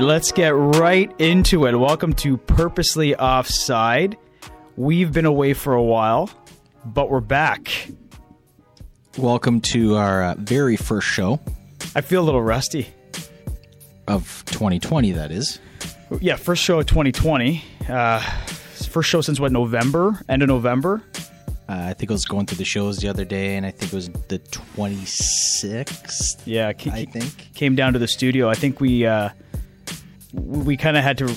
right, let's get right into it. Welcome to Purposely Offside. We've been away for a while, but we're back. Welcome to our uh, very first show I feel a little rusty. of 2020, that is. Yeah, first show of 2020. Uh, first show since what, November? End of November? Uh, I think I was going through the shows the other day, and I think it was the 26th. Yeah, ca- I think. came down to the studio. I think we uh, we kind of had to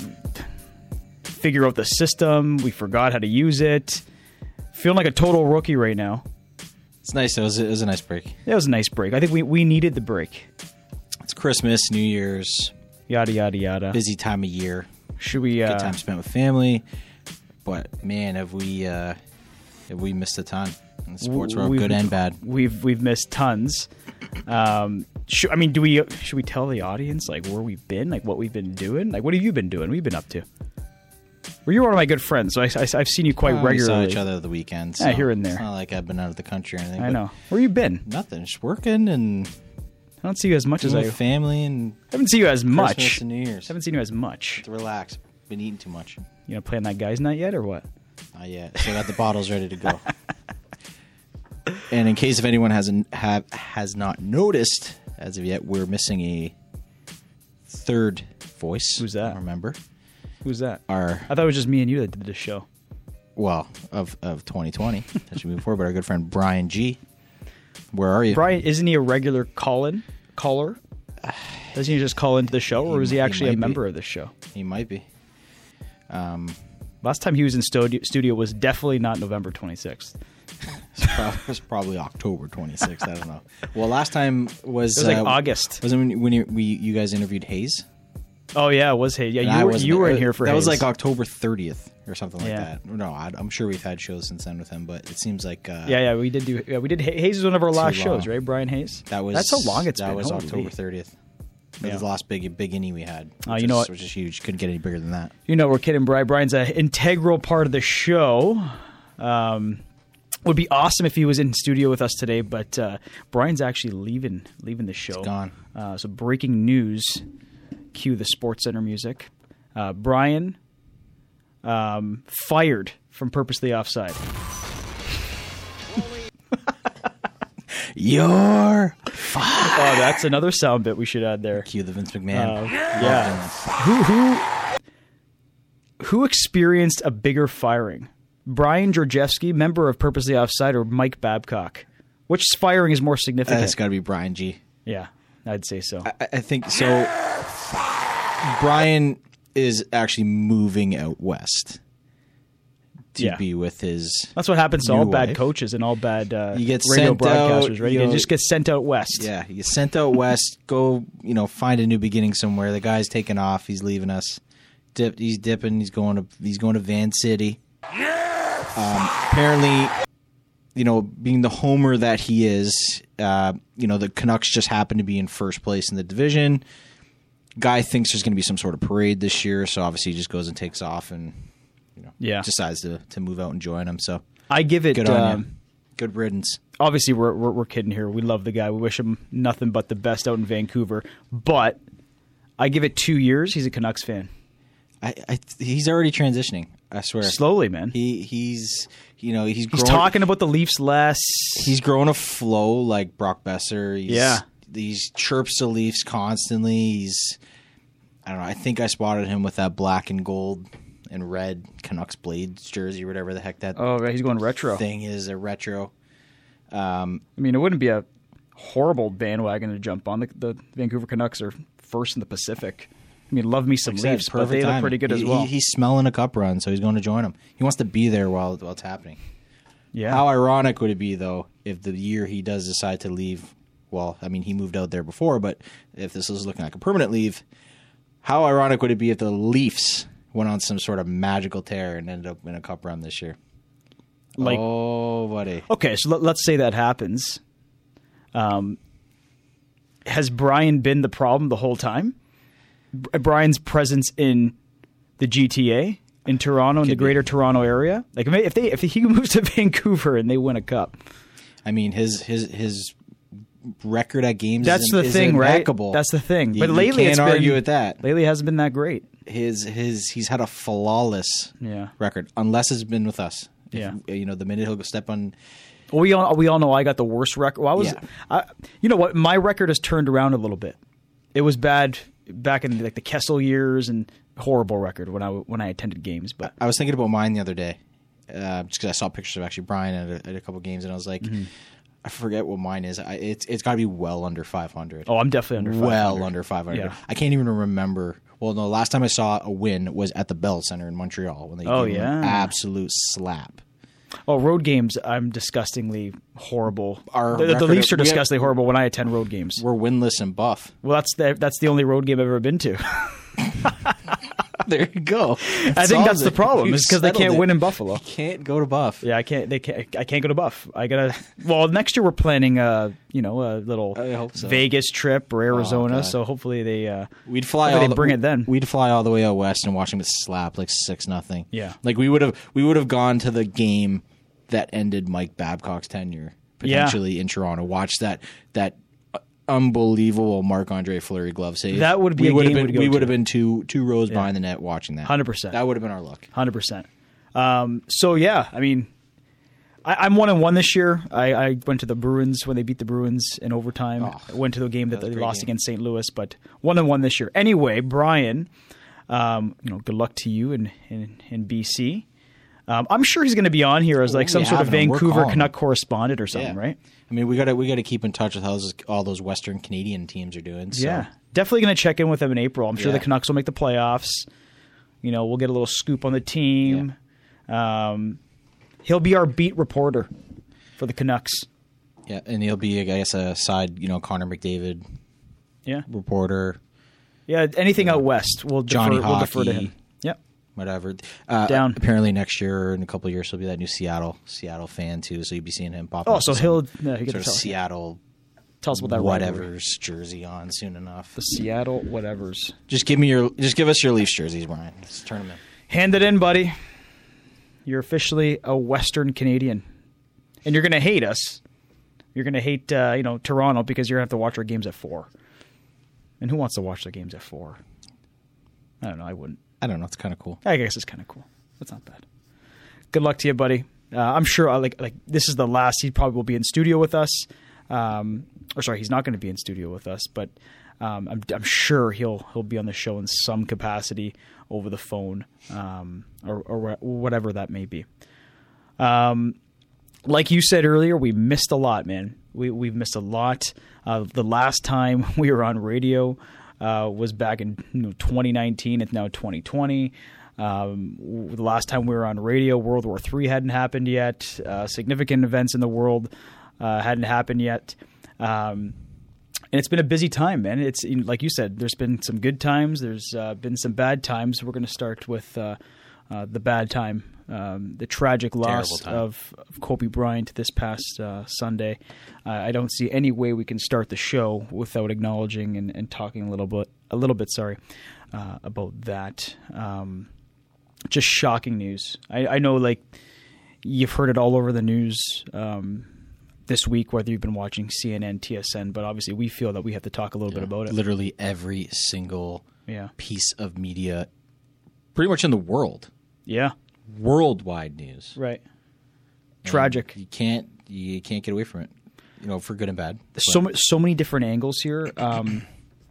figure out the system. We forgot how to use it. Feeling like a total rookie right now. It's nice. It was, it was a nice break. It was a nice break. I think we, we needed the break. It's Christmas, New Year's, Yada yada yada. busy time of year, Should we? good Uh, time spent with family. But man, have we uh, have we missed a ton in the sports world, good and bad. We've we've missed tons. Um, should, I mean, do we should we tell the audience like where we've been, like what we've been doing, like what have you been doing? We've been up to? Well, you're one of my good friends, so I, I, have seen you quite Well, we regularly. saw each other the weekends. Yeah, here and there. It's not like I've been out of the country or anything. I know. Where you been? Nothing. Just working and I don't see you as much as I. family and I haven't seen you as Christmas much. and New Year's. haven't seen you as much. To relax. Been eating too much. You know, playing that guy's night yet, or what? Not yet. So I got the bottles ready to go. and in case if anyone hasn't have has not noticed as of yet, we're missing a third voice. Who's that? Remember Who's that? our I thought it was just me and you that did this show. well of of 2020 that should be before, but our good friend Brian G. Where are you? Brian, isn't he a regular call-in caller? Doesn't he just call into the show, or He was he might- he actually a might be. member of the show? He might be. Um, Last time he was in studio, studio was definitely not November 26th. It's, prob- it's probably October 26th. I don't know. Well, last time was It was like uh, August. Wasn't when, when you, we you guys interviewed Hayes? Oh yeah, it was Hayes. Yeah, And you were, you were in here for that was like October 30th or something like Yeah. that. No, I, I'm sure we've had shows since then with him, but it seems like uh, yeah, yeah, we did do. Yeah, we did. Hayes was one of our last long. shows, right? Brian Hayes. that was that's how long it's that been. was Holy. October 30th. That Yeah. was the last big big innie we had. Oh, you know is- what? which is huge. Couldn't get any bigger than that. You know, we're kidding, Brian. Brian's an integral part of the show. Um, would be awesome if he was in studio with us today, but uh, Brian's actually leaving leaving the show. gone. Uh, so breaking news. Cue the Sports Center music. Uh, Brian um, fired from Purposely Offside. Your Oh, that's another sound bit we should add there. cue the Vince McMahon. Uh, yeah. Who who who experienced a bigger firing? Brian Georgievsky, member of Purposely Offside, or Mike Babcock? Which firing is more significant? That's got to be Brian G. yeah, I'd say so. I, I think so. Brian is actually moving out west to Yeah. be with his That's what happens to all New bad coaches and all bad uh, You get radio sent broadcasters, out, right? you You just get sent out west. Yeah, you sent out west. Go, you know, find a new beginning somewhere. The guy's taking off. He's leaving us. Dip, he's dipping. He's going to. He's going to Van City. Um, apparently, you know, being the homer that he is, uh, you know, the Canucks just happen to be in first place in the division. Guy thinks there's going to be some sort of parade this year, so obviously he just goes and takes off and you know, Yeah. decides to to move out and join him. So I give it. good on um. Good riddance. obviously we're, we're we're kidding here. We love the guy. We wish him nothing but the best out in Vancouver. But I give it two years. He's a Canucks fan. I, I he's already transitioning. I swear. Slowly, man. He he's you know he's He's growing, talking about the Leafs less. He's growing a flow like Brock Boeser. He's, Yeah. He's chirps the Leafs constantly. He's I don't know. I think I spotted him with that black and gold and red Canucks Blades jersey, or whatever the heck that oh, right. He's going retro. thing is. A retro. Um, I mean, it wouldn't be a horrible bandwagon to jump on. The, the Vancouver Canucks are first in the Pacific. I mean, love me some Said, Leafs, but they look pretty good as well. he- he's smelling a cup run, so he's going to join him. He wants to be there while while it's happening. yeah. How ironic would it be though if the year he does decide to leave? Well, I mean, he moved out there before, but if this is looking like a permanent leave, how ironic would it be if the Leafs went on some sort of magical tear and ended up in a cup run this year? Like- oh, buddy, Okay, so let, let's say that happens. Um, has Brian been the problem the whole time? Br- Brian's presence in the GTA in Toronto, in the. Greater Toronto area. Like if they if he moves to Vancouver and they win a cup, I mean his his his record at games. That's is, the thing, right? That's the thing. You- But you lately, can't it's argue been, with that. Lately, hasn't been that great. His his he's had a flawless Yeah. record, unless it's been with us. If, Yeah. you know the minute he'll go step on. Well, we all we all know I got the worst record. Well, I was, Yeah. I, you know what? My record has turned around a little bit. It was bad back in like the Kessel years and horrible record when I when I attended games. But I was thinking about mine the other day, uh, just because I saw pictures of actually Brian at a, at a couple games, and I was like, Mm-hmm. I forget what mine is. I, it's it's got to be well under five hundred. oh, I'm definitely under 500. well under 500. Yeah. I can't even remember. Well, no, the last time I saw a win was at the Bell Center in Montreal when they Oh, gave them an yeah. absolute slap. Oh, road games. I'm disgustingly horrible. Our the, the Leafs are we have- disgustingly horrible when I attend road games. We're winless and buff. Well, that's the that's the only road game I've ever been to. there you go. I think that's the problem is because they can't win in Buffalo. Can't go to buff. Yeah, I can't. They can't. I can't go to Buff. I gotta. Well, next year we're planning a you know a little so. Vegas trip or Arizona. God. so hopefully they. Uh, We'd fly all they the, bring it then. We'd fly all the way out west and watch them slap like six nothing. Yeah. like we would have we would have gone to the game that ended Mike Babcock's tenure Yeah. potentially in Toronto. Watch that that unbelievable Marc Andre Fleury glove save. That would be we a would game have been we would have been two two rows behind the net watching that. 100%. That would have been our luck. Hundred percent. Um, so yeah, I mean, I, I'm one and one this year. I, I went to the Bruins when they beat the Bruins in overtime. Oh, I went to the game that, that they lost game. against St. Louis, but one and one this year. Anyway, Brian, um, you know, good luck to you in in, in BC. Um, I'm sure he's going to be on here as like some sort of having him. We're Vancouver Canuck correspondent or something, Yeah. right? I mean, we got to we got to keep in touch with how those, all those Western Canadian teams are doing. So. Yeah, definitely going to check in with them in April. I'm sure Yeah. the Canucks will make the playoffs. You know, we'll get a little scoop on the team. Um, he'll be our beat reporter for the Canucks. yeah, and he'll be I guess a side you know Connor McDavid Yeah, reporter. yeah. Anything out west, we'll defer, we'll defer to him. Whatever. Uh, Down. Apparently next year or in a couple of years he'll be that new Seattle Seattle fan too. So you'll be seeing him pop. Oh, up so he'll yeah, he sort of tell, Seattle tell us about that rivalry. whatever's jersey on soon enough. The Seattle whatever's. Just give me your just give us your Leafs jerseys, Brian. Let's turn them in. Hand it in, buddy. You're officially a Western Canadian, and you're going to hate us. You're going to hate, uh, you know, Toronto because you're going to have to watch our games at four. And who wants to watch the games at four? I don't know. I wouldn't. I don't know. It's kind of cool. I guess it's kind of cool. That's not bad. Good luck to you, buddy. Uh, I'm sure. Uh, like, like this is the last. He probably will be in studio with us. Um, or sorry, he's not going to be in studio with us, but um, I'm, I'm sure he'll he'll be on the show in some capacity over the phone um, or, or whatever that may be. Um, like you said earlier, we missed a lot, man. We we've missed a lot. Uh, the last time we were on radio uh, was back in you know, 2019. It's now 2020. Um, the last time we were on radio, World War III hadn't happened yet. Uh, significant events in the world uh, hadn't happened yet. Um, and it's been a busy time, man. It's like you said. There's been some good times. There's uh, been some bad times. We're going to start with uh, uh, the bad time, um, the tragic loss of, of Kobe Bryant this past uh, Sunday. Uh, I don't see any way we can start the show without acknowledging and, and talking a little bit, a little bit, sorry, uh, about that. Um, just shocking news. I, I know, like you've heard it all over the news. Um, this week, whether you've been watching CNN, TSN, but obviously we feel that we have to talk a little bit about it. Literally every single Yeah. piece of media, pretty much in the world, Yeah. Worldwide news. Right. And Tragic. You can't you can't get away from it. You know, for good and bad. so so many different angles here. Um,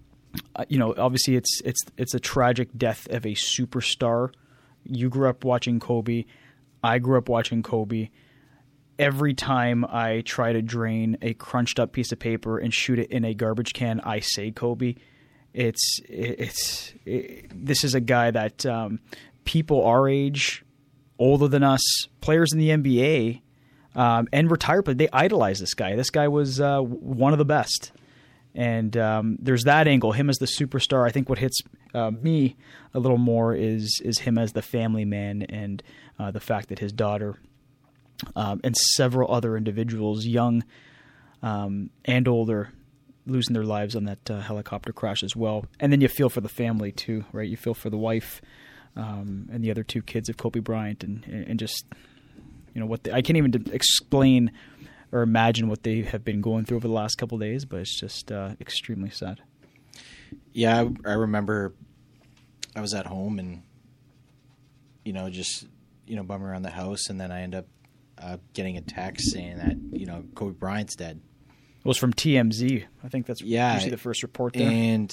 uh, you know, obviously it's it's it's a tragic death of a superstar. You grew up watching Kobe. I grew up watching Kobe. Every time I try to drain a crunched up piece of paper and shoot it in a garbage can, I say Kobe. It's it's it, this is a guy that um, people our age, older than us, players in the NBA, um, and retired, but they idolize this guy. This guy was uh, one of the best. And um, there's that angle, him as the superstar. I think what hits uh, me a little more is is him as the family man and uh, the fact that his daughter um, and several other individuals, young um, and older, losing their lives on that uh, helicopter crash as well. And then you feel for the family too, right? You feel for the wife um, and the other two kids of Kobe Bryant, and and just you know what the, I can't even explain or imagine what they have been going through over the last couple of days. But it's just uh, extremely sad. Yeah, I, I remember I was at home and you know just you know bumming around the house, and then I end up uh, getting a text saying that you know Kobe Bryant's dead. It was from TMZ. I think that's Yeah, usually the first report there. And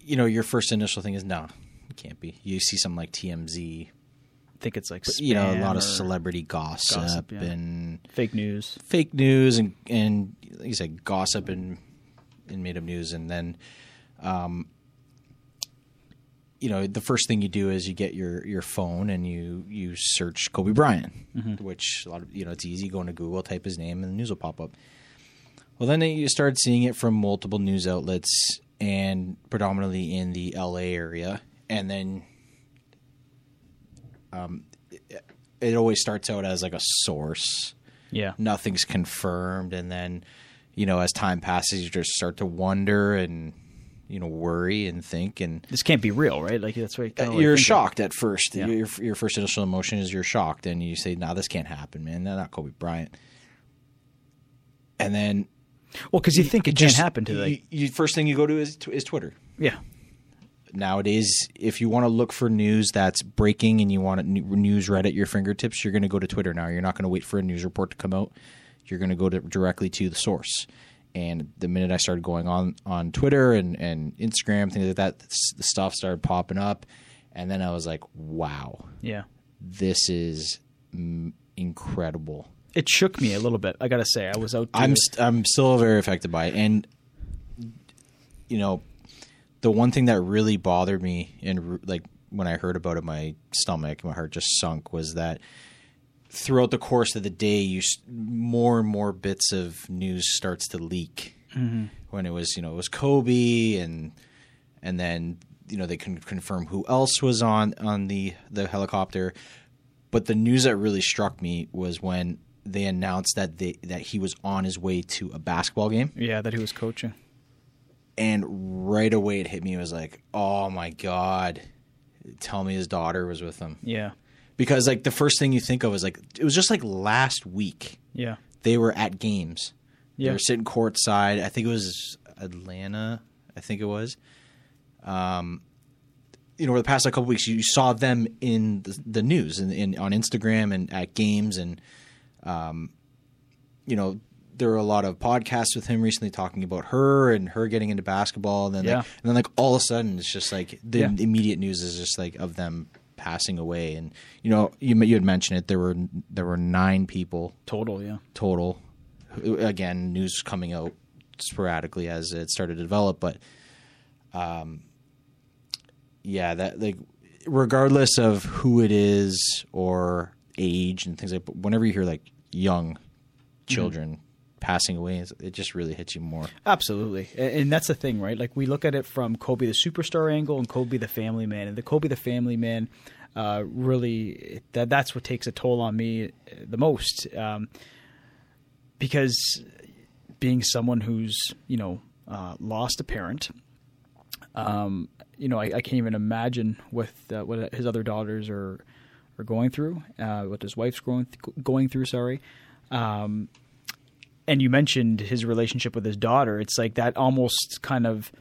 you know your first initial thing is no, it can't be. You see something like TMZ, I think it's like you know a lot of celebrity gossip, gossip, yeah. and fake news. fake news and and like you said gossip and and made up news and then um you know the first thing you do is you get your your phone and you you search Kobe Bryant which a lot of you know it's easy going to Google type his name and the news will pop up well then you start seeing it from multiple news outlets and predominantly in the LA area and then um it, it always starts out as like a source. Yeah, nothing's confirmed and then you know as time passes you just start to wonder and you know worry and think and this can't be real, right? Like that's what like you're thinking. shocked at first. Yeah. your, your first initial emotion is you're shocked and you say no this can't happen man. They're not kobe bryant. And then Well, because you think it just- can't happen to you, you first thing you go to is, is twitter. Yeah, nowadays if you want to look for news that's breaking and you want news right at your fingertips you're going to go to twitter now. You're not going to wait for a news report to come out. You're going to go to, directly to the source. And the minute i started going on on twitter and, and instagram things like that the stuff started popping up. And then i was like wow. Yeah. this is mm, incredible. It shook me a little bit. I gotta say, I was out. I'm st- I'm still very affected by it, and you know, the one thing that really bothered me, and like when I heard about it, my stomach, my heart just sunk. Was that throughout the course of the day, you more and more bits of news starts to leak. Mm-hmm. When it was, you know, it was Kobe, and and then you know they can confirm who else was on on the the helicopter. But the news that really struck me was when they announced that they that he was on his way to a basketball game, yeah, that he was coaching. And right away it hit me. It was like, oh my god, tell me his daughter was with him Yeah, because like the first thing you think of is like it was just like last week yeah, they were at games. Yeah, they were sitting courtside. I think it was Atlanta. I think it was. Um, you know, over the past like, couple weeks, you saw them in the, the news and in, on Instagram and at games, and um, you know, there were a lot of podcasts with him recently talking about her and her getting into basketball, and then Yeah. like, and then like all of a sudden, it's just like the Yeah. immediate news is just like of them passing away, and you know, you you had mentioned it. There were there were nine people total. Yeah, total. Again, news coming out sporadically as it started to develop, but um, yeah, that like regardless of who it is or age and things like, but whenever you hear like young children passing away, it just really hits you more. absolutely. And that's the thing, right? Like we look at it from Kobe the superstar angle and Kobe the family man, and the Kobe the family man. Uh, really, that that's what takes a toll on me uh, the most, um, because being someone who's you know uh, lost a parent, um, you know, I, I can't even imagine with uh, what his other daughters are are going through, uh, what his wife's going going through. Sorry, um, and you mentioned his relationship with his daughter. It's like that almost kind of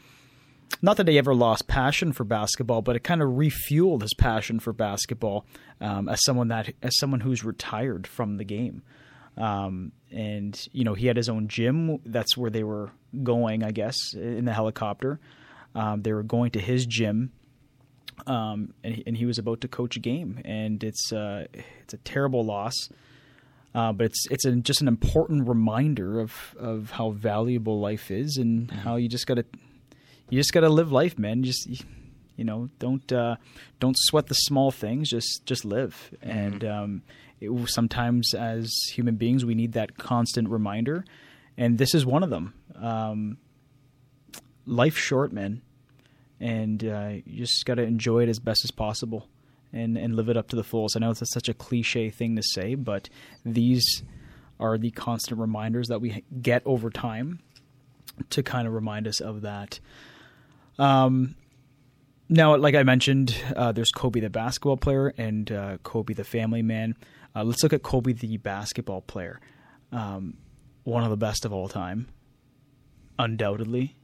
not that he ever lost passion for basketball, but it kind of refueled his passion for basketball um, as someone that as someone who's retired from the game. Um, and you know he had his own gym. That's where they were going, I guess, in the helicopter. Um, they were going to his gym, um, and, he, and he was about to coach a game. And it's uh, it's a terrible loss. Uh, but it's it's a, just an important reminder of, of how valuable life is and how you just gotta you just gotta live life, man. Just you know, don't uh, don't sweat the small things. Just just live. And um, it, sometimes as human beings, we need that constant reminder, and this is one of them. Um, life's short, man, and uh, you just gotta enjoy it as best as possible. And, and live it up to the fullest. I know it's such a cliche thing to say, but these are the constant reminders that we get over time to kind of remind us of that. Um, now, like I mentioned, uh, there's Kobe the basketball player and uh, Kobe the family man. Uh, let's look at Kobe the basketball player. um, one of the best of all time, undoubtedly.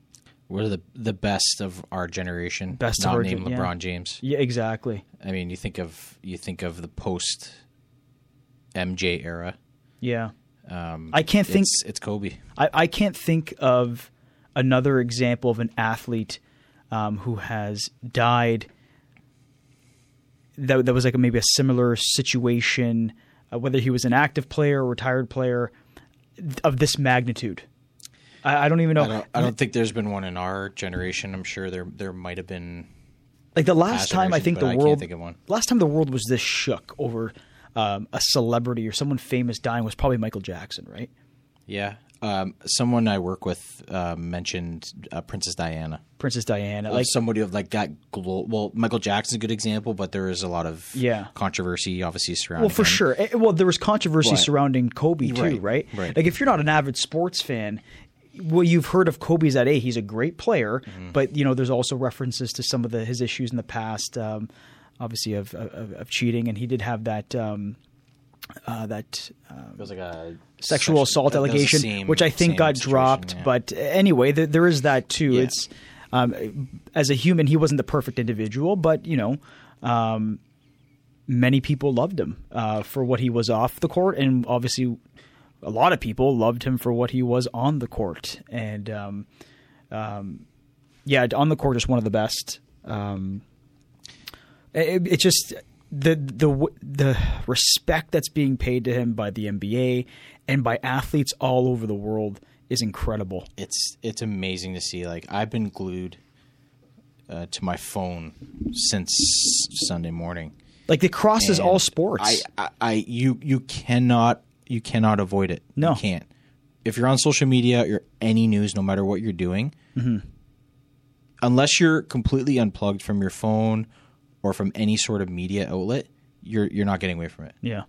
We're the the best of our generation. Best of not our named gen- yeah. LeBron James. Yeah, exactly. I mean, you think of you think of the post MJ era. Yeah, Um, I can't think- it's, it's Kobe. I, I can't think of another example of an athlete um, who has died that, that was like a, maybe a similar situation, uh, whether he was an active player or retired player of this magnitude. I, I don't even know. I don't, I don't think there's been one in our generation. I'm sure there there might have been. like the last time I think the I world think of one. last time the world was this shook over um, a celebrity or someone famous dying was probably Michael Jackson, right? Yeah. Um, someone I work with uh, mentioned uh, Princess Diana. Princess Diana, Like like somebody of like that. Glo- well, Michael Jackson's a good example, but there is a lot of Yeah. controversy, obviously surrounding. Well, for him. sure. Eh, Well, there was controversy surrounding Kobe too, right, Right, right. Like if you're not an avid sports fan, well, you've heard of Kobe's at A. He's a great player, Mm-hmm. but you know there's also references to some of the his issues in the past, um, obviously of, of of cheating, and he did have that. Um, uh, that It was like a sexual sex- assault that was the allegation, same- which I think got dropped. yeah. But anyway, th- there is that too. Yeah. It's um, as a human, he wasn't the perfect individual, but you know, um, many people loved him uh, for what he was off the court, and obviously, a lot of people loved him for what he was on the court. And um, um, yeah, on the court, just one of the best. Um, it, it just the the the respect that's being paid to him by the NBA and by athletes all over the world is incredible. it's it's amazing to see. Like I've been glued uh, to my phone since Sunday morning. Like it crosses And all sports. I, I, I you you cannot you cannot avoid it. No. you can't. If you're on social media or any news, no matter what you're doing, Mm-hmm. unless you're completely unplugged from your phone or from any sort of media outlet, you're you're not getting away from it. yeah.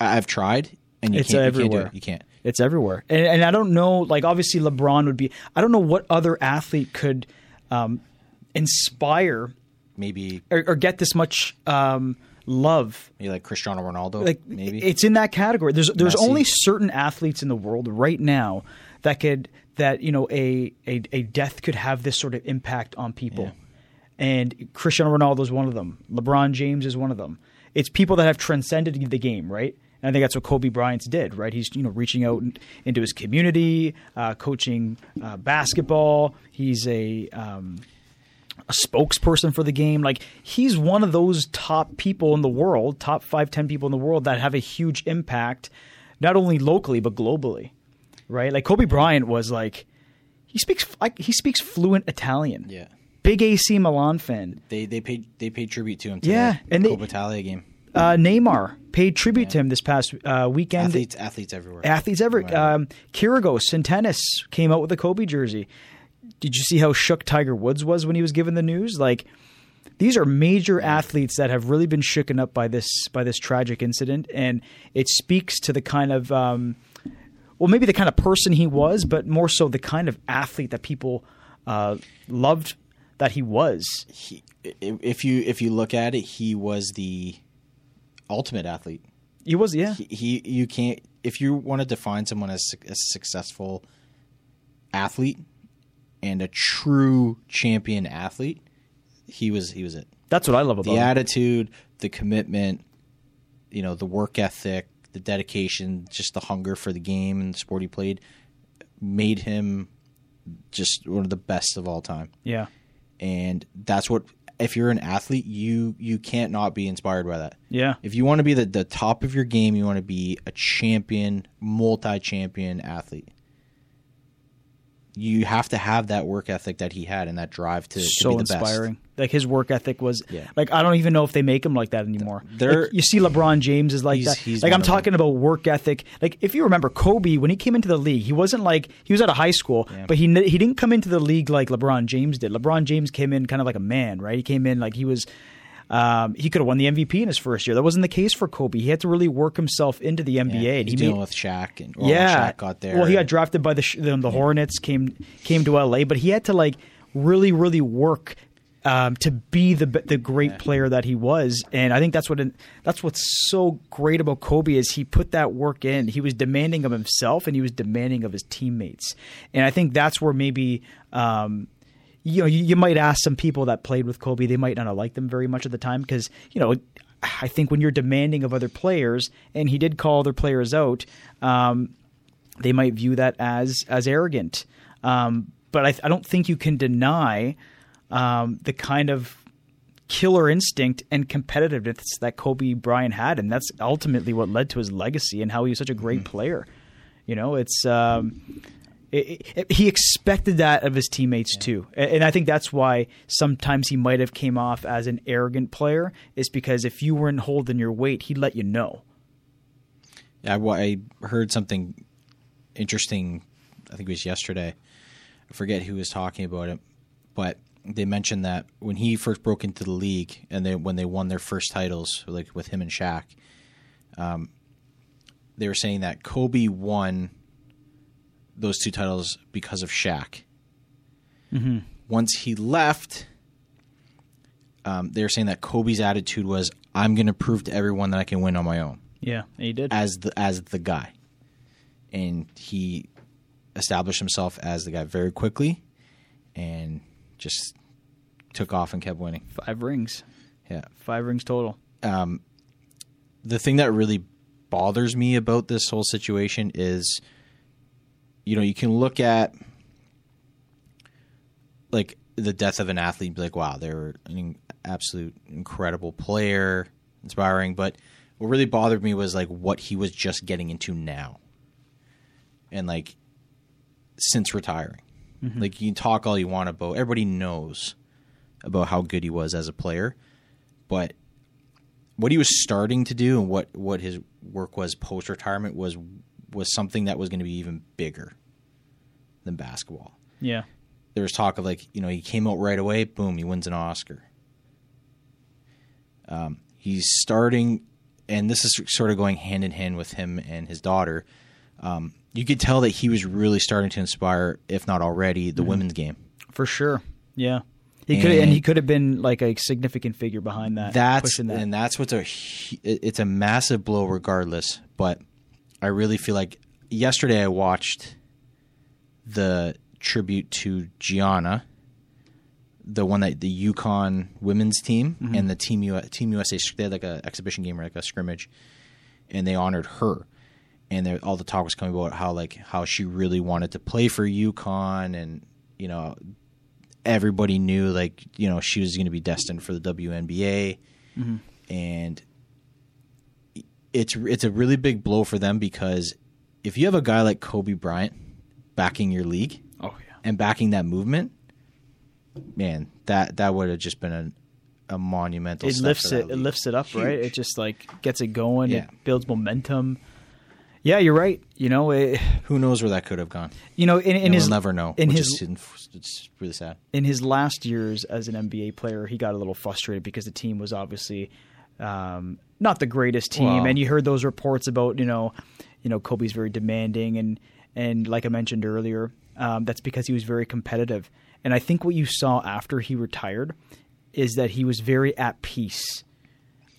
I- I've tried, and you It's can't. You can't do everywhere. it. You can't. It's everywhere, and, and I don't know. Like obviously, LeBron would be. I don't know what other athlete could um, inspire Maybe or, or get this much um, love. maybe like Cristiano Ronaldo. Like maybe it's in that category. There's there's Messi. only certain athletes in the world right now that could that you know a a, a death could have this sort of impact on people. Yeah. And Cristiano Ronaldo is one of them. LeBron James is one of them. It's people that have transcended the game, right? And I think that's what Kobe Bryant did, right? He's you know reaching out into his community, uh, coaching uh, basketball. He's a um, a spokesperson for the game. Like he's one of those top people in the world, top five, ten people in the world that have a huge impact, not only locally but globally, right? Like Kobe Bryant was like, he speaks like, he speaks fluent Italian. yeah. Big AC Milan fan. They they paid they paid tribute to him. To Yeah, the and Coppa Italia game. Uh, Neymar paid tribute to him this past uh, weekend. Athletes athletes everywhere. athletes ever. Right. Um, Kyrgios in tennis came out with a Kobe jersey. Did you see how shook Tiger Woods was when he was given the news? Like these are major athletes that have really been shooken up by this by this tragic incident, and it speaks to the kind of um, well, maybe the kind of person he was, but more so the kind of athlete that people uh, loved that he was. he, if you if you look at it, he was the ultimate athlete. He was, yeah, He, he you can't if you want to define someone as a successful athlete and a true champion athlete, he was he was it. that's what I love about him. The him. attitude, the commitment, you know, the work ethic, the dedication, just the hunger for the game and the sport he played made him just one of the best of all time. Yeah, And that's what if you're an athlete, you you can't not be inspired by that. yeah, If you want to be the, the top of your game, you want to be a champion, multi champion athlete. You have to have that work ethic that he had and that drive to, to so be the best. So inspiring. Like his work ethic was Yeah. like I don't even know if they make him like that anymore. Like, you see LeBron James is like He's- that. he's like I'm them. talking about work ethic. Like if you remember Kobe when he came into the league, he wasn't like he was out of high school, Yeah. but he he didn't come into the league like LeBron James did. LeBron James came in kind of like a man, right? He came in like he was. Um, he could have won the MVP in his first year. That wasn't the case for Kobe. He had to really work himself into the NBA. Yeah, and he dealing made, with Shaq and well, yeah, Shaq got there. Well, he got drafted by the the, the Hornets, came came to LA, but he had to like really, really work um, to be the the great player that he was, and I think that's what that's what's so great about Kobe is he put that work in. He was demanding of himself, and he was demanding of his teammates, and I think that's where maybe. Um, you know, you, you might ask some people that played with Kobe, they might not have liked them very much at the time because, you know, I think when you're demanding of other players, and he did call other players out, um, they might view that as as arrogant. Um, but I, I, don't think you can deny um, the kind of killer instinct and competitiveness that Kobe Bryant had, and that's ultimately what led to his legacy and how he was such a great mm-hmm. player. You know, it's um, it, it, he expected that of his teammates yeah. too, and I think that's why sometimes he might have came off as an arrogant player. Is because if you weren't holding your weight, he'd let you know. I, I heard something interesting. I think it was yesterday. I forget who was talking about it, but they mentioned that when he first broke into the league and they when they won their first titles, like with him and Shaq, um, they were saying that Kobe won those two titles because of Shaq. Mm-hmm. Once he left, um, they were saying that Kobe's attitude was, "I'm going to prove to everyone that I can win on my own." Yeah, he did as the as the guy, and he established himself as the guy very quickly, and just took off and kept winning. Five rings. Yeah. Five rings total. Um, the thing that really bothers me about this whole situation is, you know, you can look at like the death of an athlete and be like, wow, they're an absolute incredible player, inspiring. But what really bothered me was like what he was just getting into now. And like since retiring. Mm-hmm. Like you can talk all you want about everybody knows about how good he was as a player, but what he was starting to do and what what his work was post retirement was was something that was going to be even bigger than basketball. Yeah. There was talk of like, you know, he came out right away, boom, he wins an Oscar. Um, he's starting, and this is sort of going hand in hand with him and his daughter. Um, you could tell that he was really starting to inspire, if not already, the mm-hmm. women's game. For sure. Yeah. He could and he could have been like a significant figure behind that. That's that. and that's what's a it's a massive blow regardless. But I really feel like yesterday I watched the tribute to Gianna, the one that the UConn women's team mm-hmm. and the team U, team USA they had like an exhibition game or like a scrimmage, and they honored her and there, all the talk was coming about how like how she really wanted to play for UConn, and you know everybody knew like you know she was going to be destined for the WNBA, mm-hmm. and it's it's a really big blow for them because if you have a guy like Kobe Bryant backing your league, oh yeah, and backing that movement, man, that that would have just been a a monumental. It lifts it. League. It lifts it up, Huge. right? It just like gets it going. Yeah. It builds momentum. Yeah, you're right. You know, it, who knows where that could have gone? You know, in, in his we'll never know. In his, it's really sad. In his last years as an NBA player, he got a little frustrated because the team was obviously um, not the greatest team, well, and you heard those reports about you know, you know, Kobe's very demanding, and and like I mentioned earlier, um, that's because he was very competitive. And I think what you saw after he retired is that he was very at peace.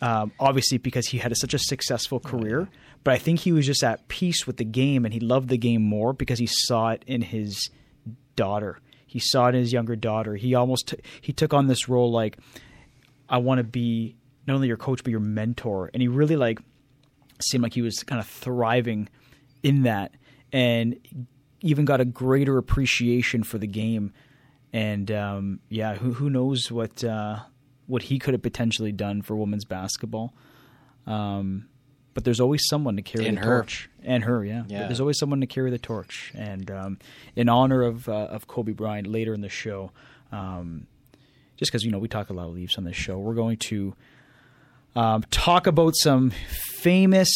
Um, obviously, because he had a, such a successful career. But I think he was just at peace with the game and he loved the game more because he saw it in his daughter. He saw it in his younger daughter. He almost t- he took on this role like I want to be not only your coach but your mentor, and he really like seemed like he was kind of thriving in that, and even got a greater appreciation for the game. And um, yeah, who who knows what uh, what he could have potentially done for women's basketball. Um, but there's always someone to carry and the her. torch. And her, yeah. yeah. There's always someone to carry the torch. And um, in honor of uh, of Kobe Bryant, later in the show, um, just because you know we talk a lot of Leafs on this show, we're going to um, talk about some famous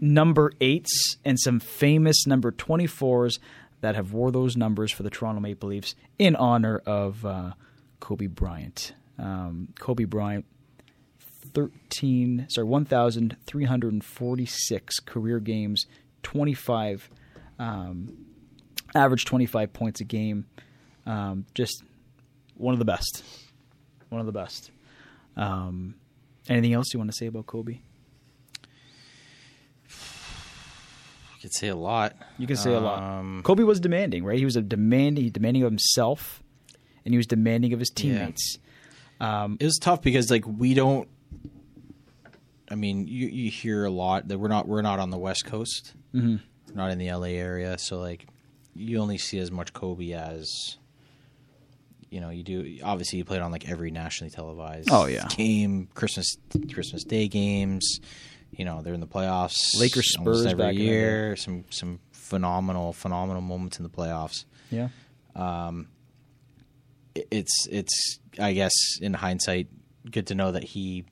number eights and some famous number twenty fours that have wore those numbers for the Toronto Maple Leafs in honor of uh, Kobe Bryant. Um, Kobe Bryant 13 sorry 1346 career games 25 um, average 25 points a game um, just one of the best one of the best. Um, anything else you want to say about Kobe? You could say a lot. You can say a lot. Um, Kobe was demanding, right? He was a demanding, demanding of himself, and he was demanding of his Yeah. teammates. Um, it was tough because like we don't. I mean, you you hear a lot that we're not we're not on the West Coast, mhm. not in the LA area, so like you only see as much Kobe as you know you do. Obviously, he played on like every nationally televised Oh, yeah. game, Christmas Christmas Day games. You know they're in the playoffs. Lakers, Spurs every back in the year. Some some phenomenal phenomenal moments in the playoffs. Yeah. it- it's it's I guess in hindsight good to know that he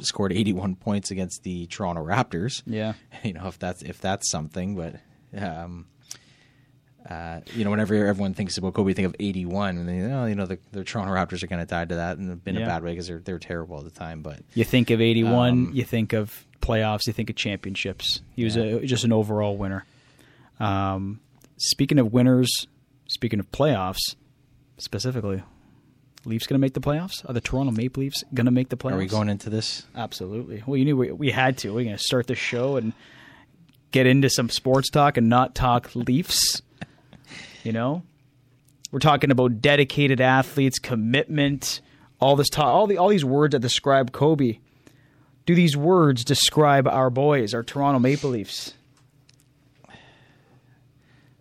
scored 81 points against the Toronto Raptors. Yeah. You know if that's if that's something, but um, uh, you know whenever everyone thinks about Kobe, think of 81, and then oh, you know the, the Toronto Raptors are kind of tied to that in, in Yeah. a bad way because they're they're terrible all the time. But You think of 81, Um, you think of playoffs, you think of championships. He was Yeah. a, just an overall winner. Um, speaking of winners, speaking of playoffs, specifically, Leafs going to make the playoffs? Are the Toronto Maple Leafs going to make the playoffs? are we going into this? Absolutely. Well, you knew we, we had to. We're going to start the show and get into some sports talk and not talk Leafs. You know, we're talking about dedicated athletes, commitment, all this talk, all the all these words that describe Kobe. Do these words describe our boys, our Toronto Maple Leafs?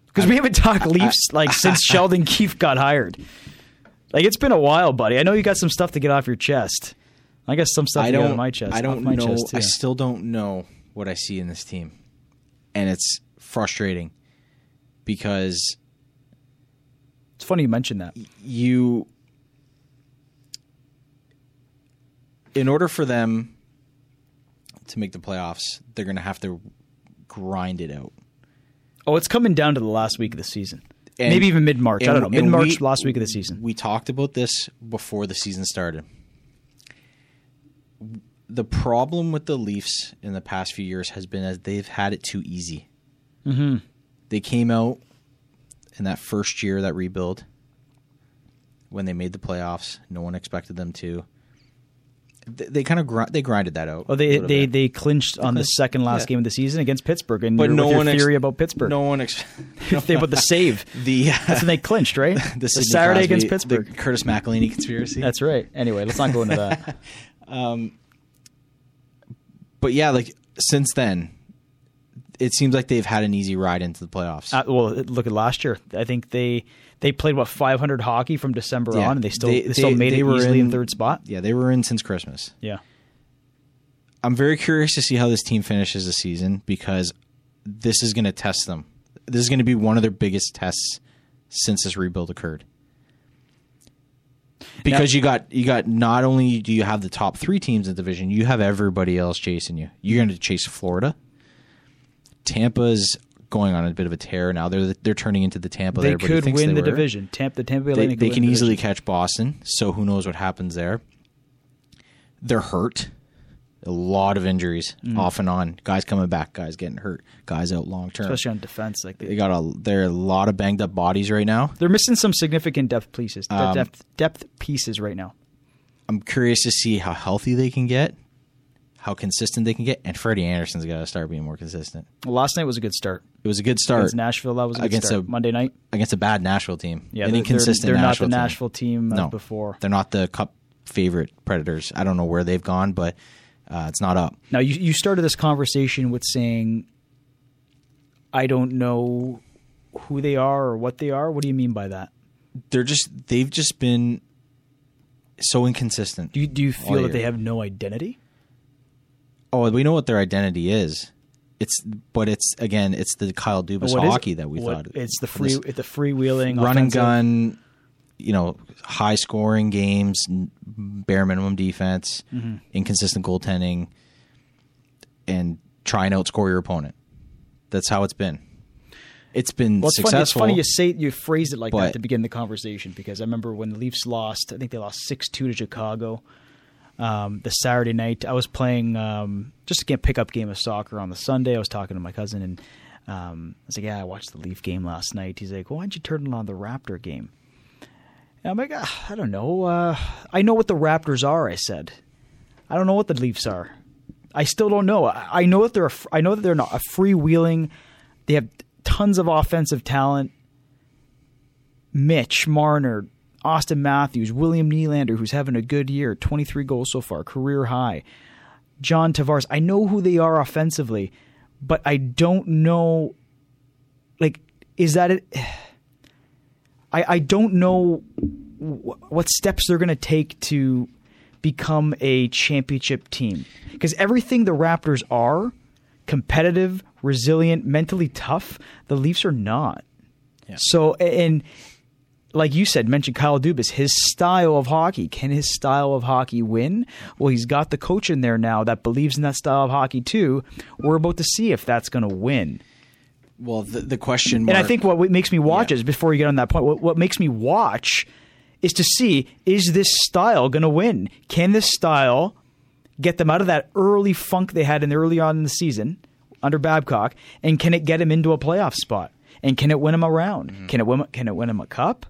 Because we haven't talked Leafs like since Sheldon Keefe got hired. Like it's been a while, buddy. I know you got some stuff to get off your chest. I guess some stuff I to get don't. off my chest. I don't know. I still don't know what I see in this team, and it's frustrating because it's funny you mentioned that. you in order for them to make the playoffs, they're going to have to grind it out. Oh, it's coming down to the last week of the season. And- Maybe even mid March. I don't know. Mid March, last week of the season. We talked about this before the season started. The problem with the Leafs in the past few years has been as they've had it too easy. Mm-hmm. They came out in that first year that rebuild when they made the playoffs. No one expected them to. They, they kind of gr- they grinded that out. Oh, they they bit. they clinched on the second last yeah. game of the season against Pittsburgh, and but no one ex- theory about Pittsburgh. No one ex- they about the save. the That's when they clinched, right? the, the Saturday Crosby- against Pittsburgh. the Curtis McElhinney conspiracy. That's right. Anyway, let's not go into that. um, but yeah, like since then, it seems like they've had an easy ride into the playoffs. Uh, well, look at last year. I think they they played what 500 hockey from December Yeah. on, and they still They- they, still they- made they it were easily in, in- third spot. yeah, they were in since Christmas. Yeah. I'm very curious to see how this team finishes the season because this is going to test them. This is going to be one of their biggest tests since this rebuild occurred. Because you got you got not only do you have the top three teams in the division, you have everybody else chasing you. You're going to chase Florida. Tampa's going on a bit of a tear now. They're they're turning into the Tampa. They could win they the were. division. Tampa, the Tampa Bay They, Lightning. they can the easily division. catch Boston. So who knows what happens there? They're hurt. A lot of injuries Mm. off and on. Guys coming back. Guys getting hurt. Guys out long term. especially on defense. Like They they, got a. There are a lot of banged up bodies right now. they're missing some significant depth pieces. Um, depth depth pieces right now. I'm curious to see how healthy they can get, how consistent they can get, and Freddie Andersen's got to start being more consistent. Well, last night was a good start It was a good start against Nashville. That was a good Against start. a- Monday night. against a bad Nashville team. Yeah, an they're, inconsistent. they're, they're Nashville not the team. Nashville team, No. of before. They're not the Cup favorite Predators. I don't know where they've gone, but uh, it's not up. Now you you started this conversation with saying, "I don't know who they are or what they are." What do you mean by that? they're just they've just been so inconsistent. Do you do you feel that they have no identity? Oh, we know what their identity is. It's but it's again, it's the Kyle Dubas What is it? hockey that we What- thought. it's the free it's the freewheeling run and gun, you know, high scoring games, bare minimum defense, Mm-hmm. inconsistent goaltending, and try and outscore your opponent. That's how it's been. It's been Well, it's funny, it's funny you say you phrased it like that to begin the conversation because I remember when the Leafs lost. I think they lost six two to Chicago. Um, the Saturday night, I was playing um, just a pickup game of soccer on the Sunday. I was talking to my cousin and um, I was like, "Yeah, I watched the Leaf game last night." He's like, "Well, why didn't you turn on the Raptor game?" And I'm like, ah, I don't know. Uh, I know what the Raptors are. I said, I don't know what the Leafs are. I still don't know. I, I know that they're. A, I know that they're not a freewheeling. They have tons of offensive talent. Mitch Marner, Auston Matthews, William Nylander, who's having a good year, 23 goals so far, career high. John Tavares. I know who they are offensively, but I don't know. Like, is that it? I, I don't know what steps they're going to take to become a championship team. Because everything the Raptors are competitive, resilient, mentally tough the Leafs are not. Yeah. So, and like you said, mentioned Kyle Dubas, his style of hockey. Can his style of hockey win? Well, he's got the coach in there now that believes in that style of hockey too. We're about to see if that's going to win. Well, the, the question mark, And I think what makes me watch Yeah. is before you get on that point, what, what makes me watch is to see is this style going to win? Can this style get them out of that early funk they had in the early on in the season under Babcock, and can it get him into a playoff spot? And can it win him around? Mm-hmm. Can it win? Can it win him a cup?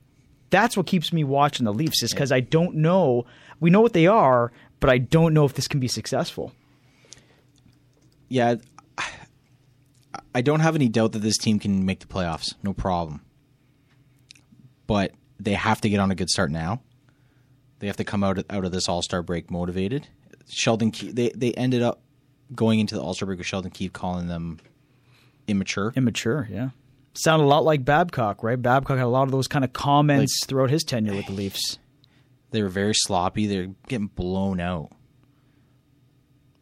That's what keeps me watching the Leafs, is because I don't know. We know what they are, but I don't know if this can be successful. yeah, I don't have any doubt that this team can make the playoffs. No problem. But they have to get on a good start now. They have to come out out of this All Star break motivated. Sheldon, Keefe, they they ended up going into the All Star break with Sheldon Keefe calling them immature. Immature, yeah. Sound a lot like Babcock, right? Babcock had a lot of those kind of comments throughout his tenure with the Leafs. They were very sloppy. They're getting blown out,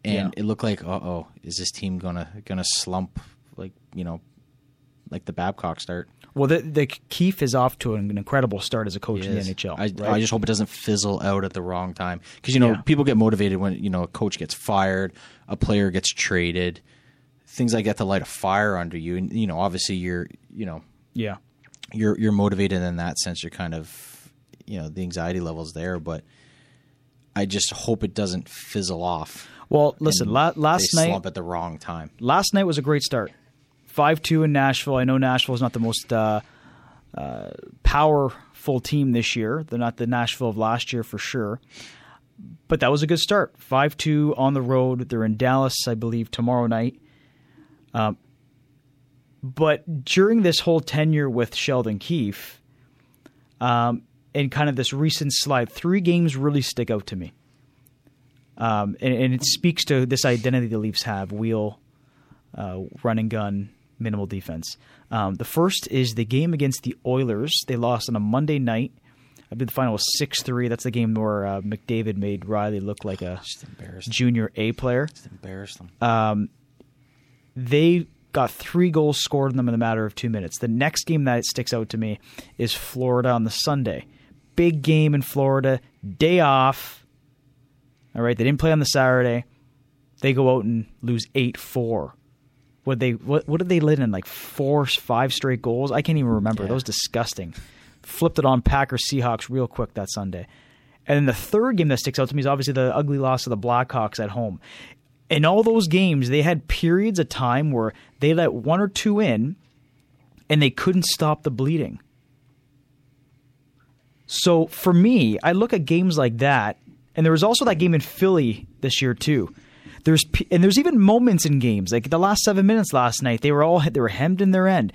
and Yeah. it looked like, uh oh, is this team gonna gonna slump like you know, like the Babcock start? Well, the, the Keefe is off to an incredible start as a coach in the. NHL. I, right? I just hope it doesn't fizzle out at the wrong time because you know Yeah. people get motivated when you know a coach gets fired, a player gets traded, things like that to light a fire under you, and you know obviously you're you know yeah, you're you're motivated in that sense. You're kind of you know the anxiety levels there, but I just hope it doesn't fizzle off. Well, listen, la- last night slump at the wrong time. last night was a great start. Five two in Nashville. I know Nashville is not the most uh, uh, powerful team this year. They're not the Nashville of last year for sure. But that was a good start. Five two on the road. They're in Dallas, I believe, tomorrow night. Um, but during this whole tenure with Sheldon Keefe, um, and kind of this recent slide, three games really stick out to me. Um, and, and it speaks to this identity the Leafs have: wheel, uh, run and gun, minimal defense. Um, the first is the game against the Oilers. They lost on a Monday night. I believe the final was six three. That's the game where uh, McDavid made Rielly look like a junior A player. Just embarrassed them. Uh, They got three goals scored on them in a matter of two minutes. The next game that sticks out to me is Florida on the Sunday. Big game in Florida, day off. All right, they didn't play on the Saturday. They go out and lose eight four. What they what what did they let in like four five straight goals? I can't even remember. Yeah. That was disgusting. Flipped it on Packers Seahawks real quick that Sunday. And then the third game that sticks out to me is obviously the ugly loss of the Blackhawks at home. In all those games, they had periods of time where they let one or two in and they couldn't stop the bleeding. So for me, I look at games like that, and there was also that game in Philly this year too. There's and there's even moments in games like the last seven minutes last night. They were all they were hemmed in their end.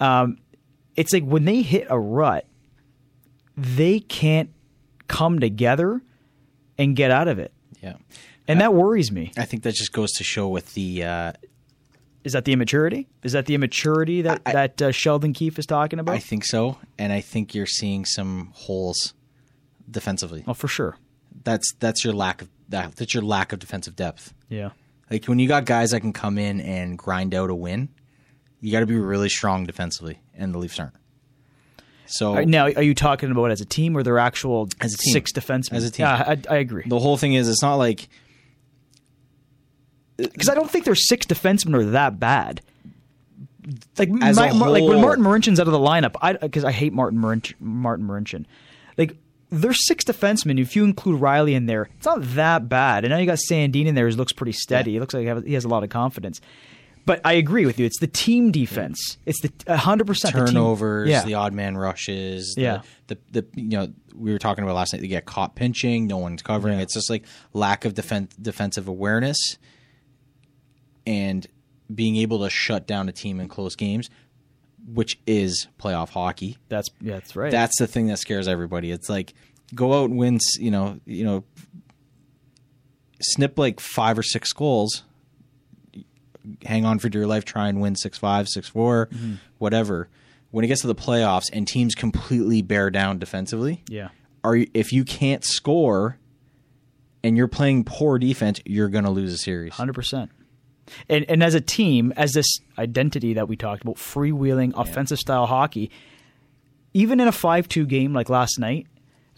Um, it's like when they hit a rut, they can't come together and get out of it, Yeah, and that worries me. I think that just goes to show with the uh, Is that the immaturity? Is that the immaturity that I- that uh, Sheldon Keefe is talking about? I think so, and I think you're seeing some holes defensively. oh, for sure. That's that's your lack of that, that's your lack of defensive depth. Yeah. Like when you got guys that can come in and grind out a win, you got to be really strong defensively, and the Leafs aren't. So now, are you talking about as a team or their actual As a team. six defensemen? As a team. Yeah, I, I agree. the whole thing is, it's not like Because I don't think their six defensemen are that bad. Like, my, Mar- like when Martin Marincin's out of the lineup, I because I hate Martin Marinch, Martin Marincin. Like there's six defensemen. If you include Rielly in there, it's not that bad. And now you got Sandin in there, who looks pretty steady. He looks like he has- he has a lot of confidence. But I agree with you. It's the team defense. It's the hundred percent turnovers, Yeah. the odd man rushes. the- Yeah. The, the you know we were talking about last night. They get caught pinching, no one's covering. It's just like lack of defen- defensive awareness and being able to shut down a team in close games, which is playoff hockey. That's yeah, that's right. That's the thing that scares everybody. It's like go out and win. You know, you know, snip like five or six goals. Hang on for dear life. Try and win six five, six four, Mm-hmm. whatever. When it gets to the playoffs and teams completely bear down defensively, yeah. are you, if you can't score and you're playing poor defense, you're going to lose a series. Hundred percent. And and as a team, as this identity that we talked about, freewheeling offensive style hockey, even in a five two game like last night,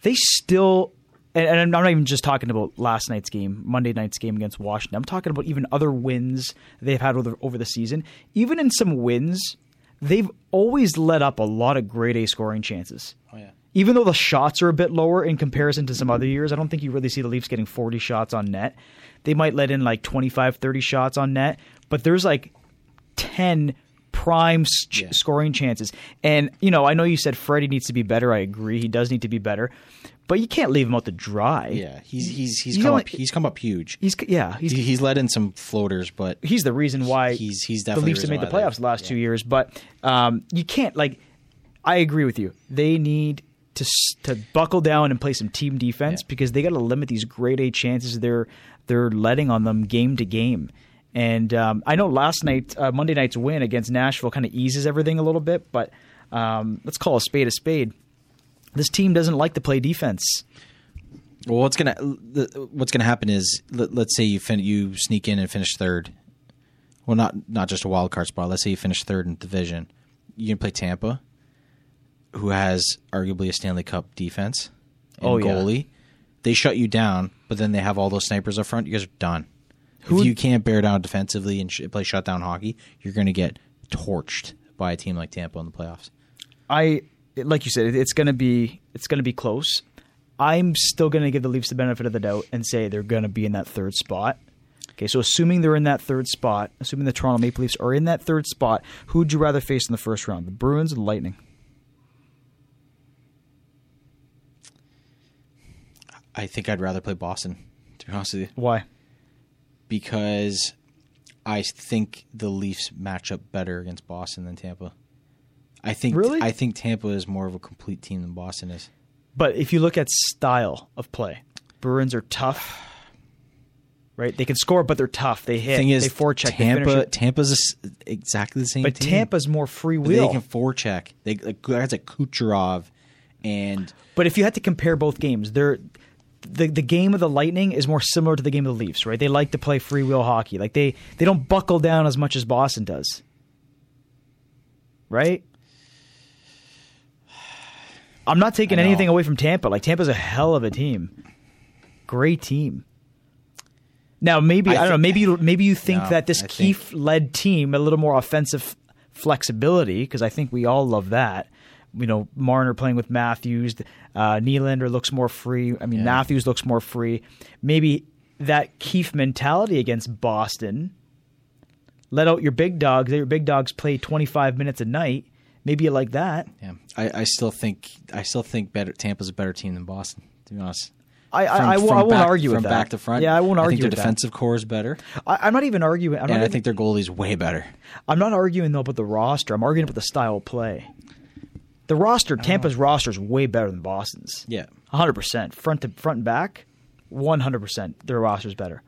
they still and, and I'm not even just talking about last night's game, Monday night's game against Washington. I'm talking about even other wins they've had over, over the season. Even in some wins, they've always let up a lot of grade A scoring chances. Oh yeah. Even though the shots are a bit lower in comparison to some other years, I don't think you really see the Leafs getting 40 shots on net. They might let in like 25, 30 shots on net, but there's like 10 prime ch- Yeah. scoring chances. And, you know, I know you said Freddie needs to be better. I agree. He does need to be better. But you can't leave him out to dry. Yeah, he's he's he's He's come only- up he's come up huge. He's yeah, he's He- He's let in some floaters, but he's the reason why He's- he's the Leafs have made the playoffs the last yeah. two years. But um, you can't like. I agree with you. They need to to buckle down and play some team defense Yeah. because they got to limit these grade A chances they're they're letting on them game to game. And um, I know last night, uh, Monday night's win against Nashville kind of eases everything a little bit, but um, let's call a spade a spade. This team doesn't like to play defense. Well, what's gonna what's gonna happen is let, let's say you fin- you sneak in and finish third. Well, not not just a wild card spot. Let's say you finish third in the division. You can play Tampa, who has arguably a Stanley Cup defense and Oh, yeah. goalie. They shut you down, but then they have all those snipers up front. You guys are done. Who- if you can't bear down defensively and sh- play shutdown hockey, you're going to get torched by a team like Tampa in the playoffs. I like you said, it's gonna be it's gonna be close. I'm still gonna give the Leafs the benefit of the doubt and say they're gonna be in that third spot. Okay, so assuming they're in that third spot, assuming the Toronto Maple Leafs are in that third spot, who would you rather face in the first round, the Bruins or the Lightning? I think I'd rather play Boston, to be honest with you. Why? because I think the Leafs match up better against Boston than Tampa. I think Really? I think Tampa is more of a complete team than Boston is. But if you look at style of play, Bruins are tough. Right? They can score, but they're tough. They hit. Thing is, they forecheck. Tampa it. Tampa's a exactly the same. But team. Tampa's more free wheel. they can forecheck. They like guys like Kucherov, and But if you had to compare both games, they're the the game of the Lightning is more similar to the game of the Leafs, right? They like to play freewheel hockey. Like they they don't buckle down as much as Boston does. Right? I'm not taking anything away from Tampa. Like Tampa's a hell of a team. Great team. Now maybe I, I don't know, maybe you maybe you think No, that this Keefe led team a little more offensive flexibility because I think we all love that. You know, Marner playing with Matthews, uh, Nylander looks more free. I mean, Yeah. Matthews looks more free. Maybe that Keefe mentality against Boston. Let out your big dogs. Let your big dogs play 25 minutes a night. Maybe you like that. yeah, I, I still think I still think better. Tampa's a better team than Boston. To be honest, I, I, From- I, won't- from I won't back- argue from with that. back to front. Yeah, I won't I argue think their defensive core is better. I, I'm not even arguing. I'm and I even- think their goalie's way better. I'm not arguing though about the roster. I'm arguing about the style of play. The roster, Tampa's roster is way better than Boston's. Yeah, 100 percent front to front and back. 100 percent their roster's better.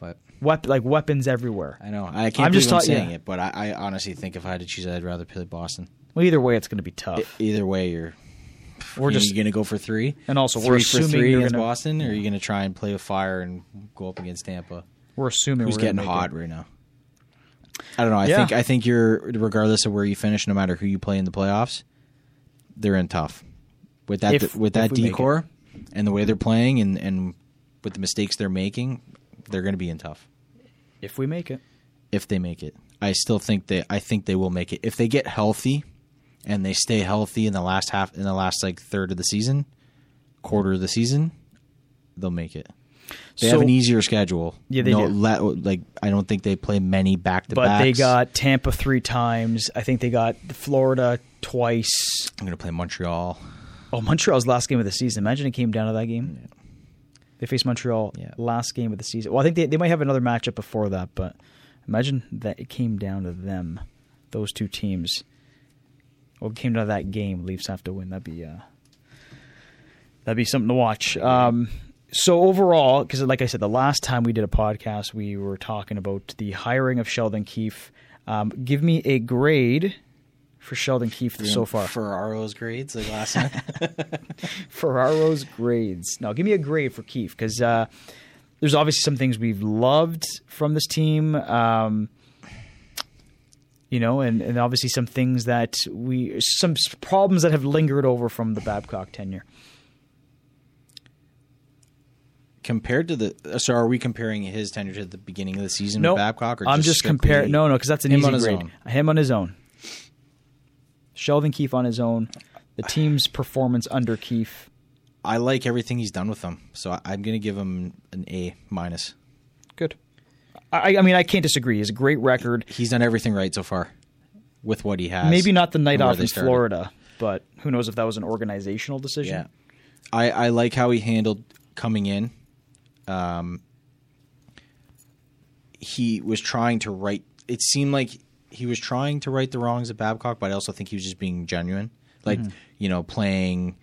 but Wep- like weapons everywhere. I know I can't I'm just I'm saying yeah. it, but I, I honestly think if I had to choose, I'd rather play Boston. Well, either way, it's going to be tough. E- Either way, you're we're just going to go for three, and also three we're for assuming three against gonna, Boston, or are you going to try and play with fire and go up against Tampa, we're assuming who's we're getting hot it. right now? I don't know. I Yeah. think I think you're regardless of where you finish, no matter who you play in the playoffs, they're in tough with that If- with that if we make decor and the way they're playing and and with the mistakes they're making, they're going to be in tough If we make it, if they make it. I still think they I think they will make it if they get healthy and they stay healthy in the last half in the last like third of the season, quarter of the season, they'll make it. They So- have an easier schedule. Yeah, they no, do. le- like I don't think they play many back to back. but they got Tampa three times. I think they got Florida twice. I'm going to play Montreal. Oh, Montreal's last game of the season. Imagine it came down to that game. They faced Montreal Yeah. last game of the season. Well, I think they, they might have another matchup before that, but imagine that it came down to them, those two teams. Well, it came down to that game. Leafs have to win. That'd be uh, that'd be something to watch. Um, so overall, because like I said, the last time we did a podcast, we were talking about the hiring of Sheldon Keefe. Um, give me a grade for Sheldon Keefe so far. Ferraro's grades like last time. Ferraro's grades. Now, give me a grade for Keefe because uh, there's obviously some things we've loved from this team. Um, you know, and, and obviously some things that we, some problems that have lingered over from the Babcock tenure. Compared to the, uh, so are we comparing his tenure to the beginning of the season No, with Babcock? Or I'm just strictly comparing. No, no, because that's an him easy on his grade. own? Him on his own. Sheldon Keefe on his own. The team's performance under Keefe. I like everything he's done with them, so I- I'm going to give him an A minus. Good. I, I mean, I can't disagree. He's a great record. He's done everything right so far with what he has. Maybe not the night off in started. Florida, but who knows if that was an organizational decision. Yeah, I, I like how he handled coming in. Um, he was trying to right. It seemed like he was trying to right the wrongs of Babcock, but I also think he was just being genuine. Like Mm-hmm. you know, playing.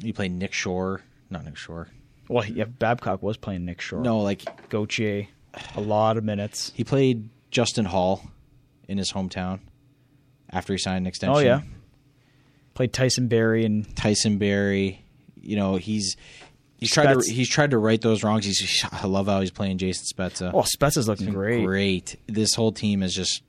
He played Nick Shore, not Nick Shore. Well, yeah, Babcock was playing Nick Shore. No, like Gauthier, a lot of minutes. he played Justin Holl in his hometown after he signed an extension. Oh yeah, played Tyson Barrie and Tyson Barrie. You know, he's he's tried Spets. to he's tried to right those wrongs. He's I love how he's playing Jason Spezza. oh, Spets is looking great. Great. This whole team is just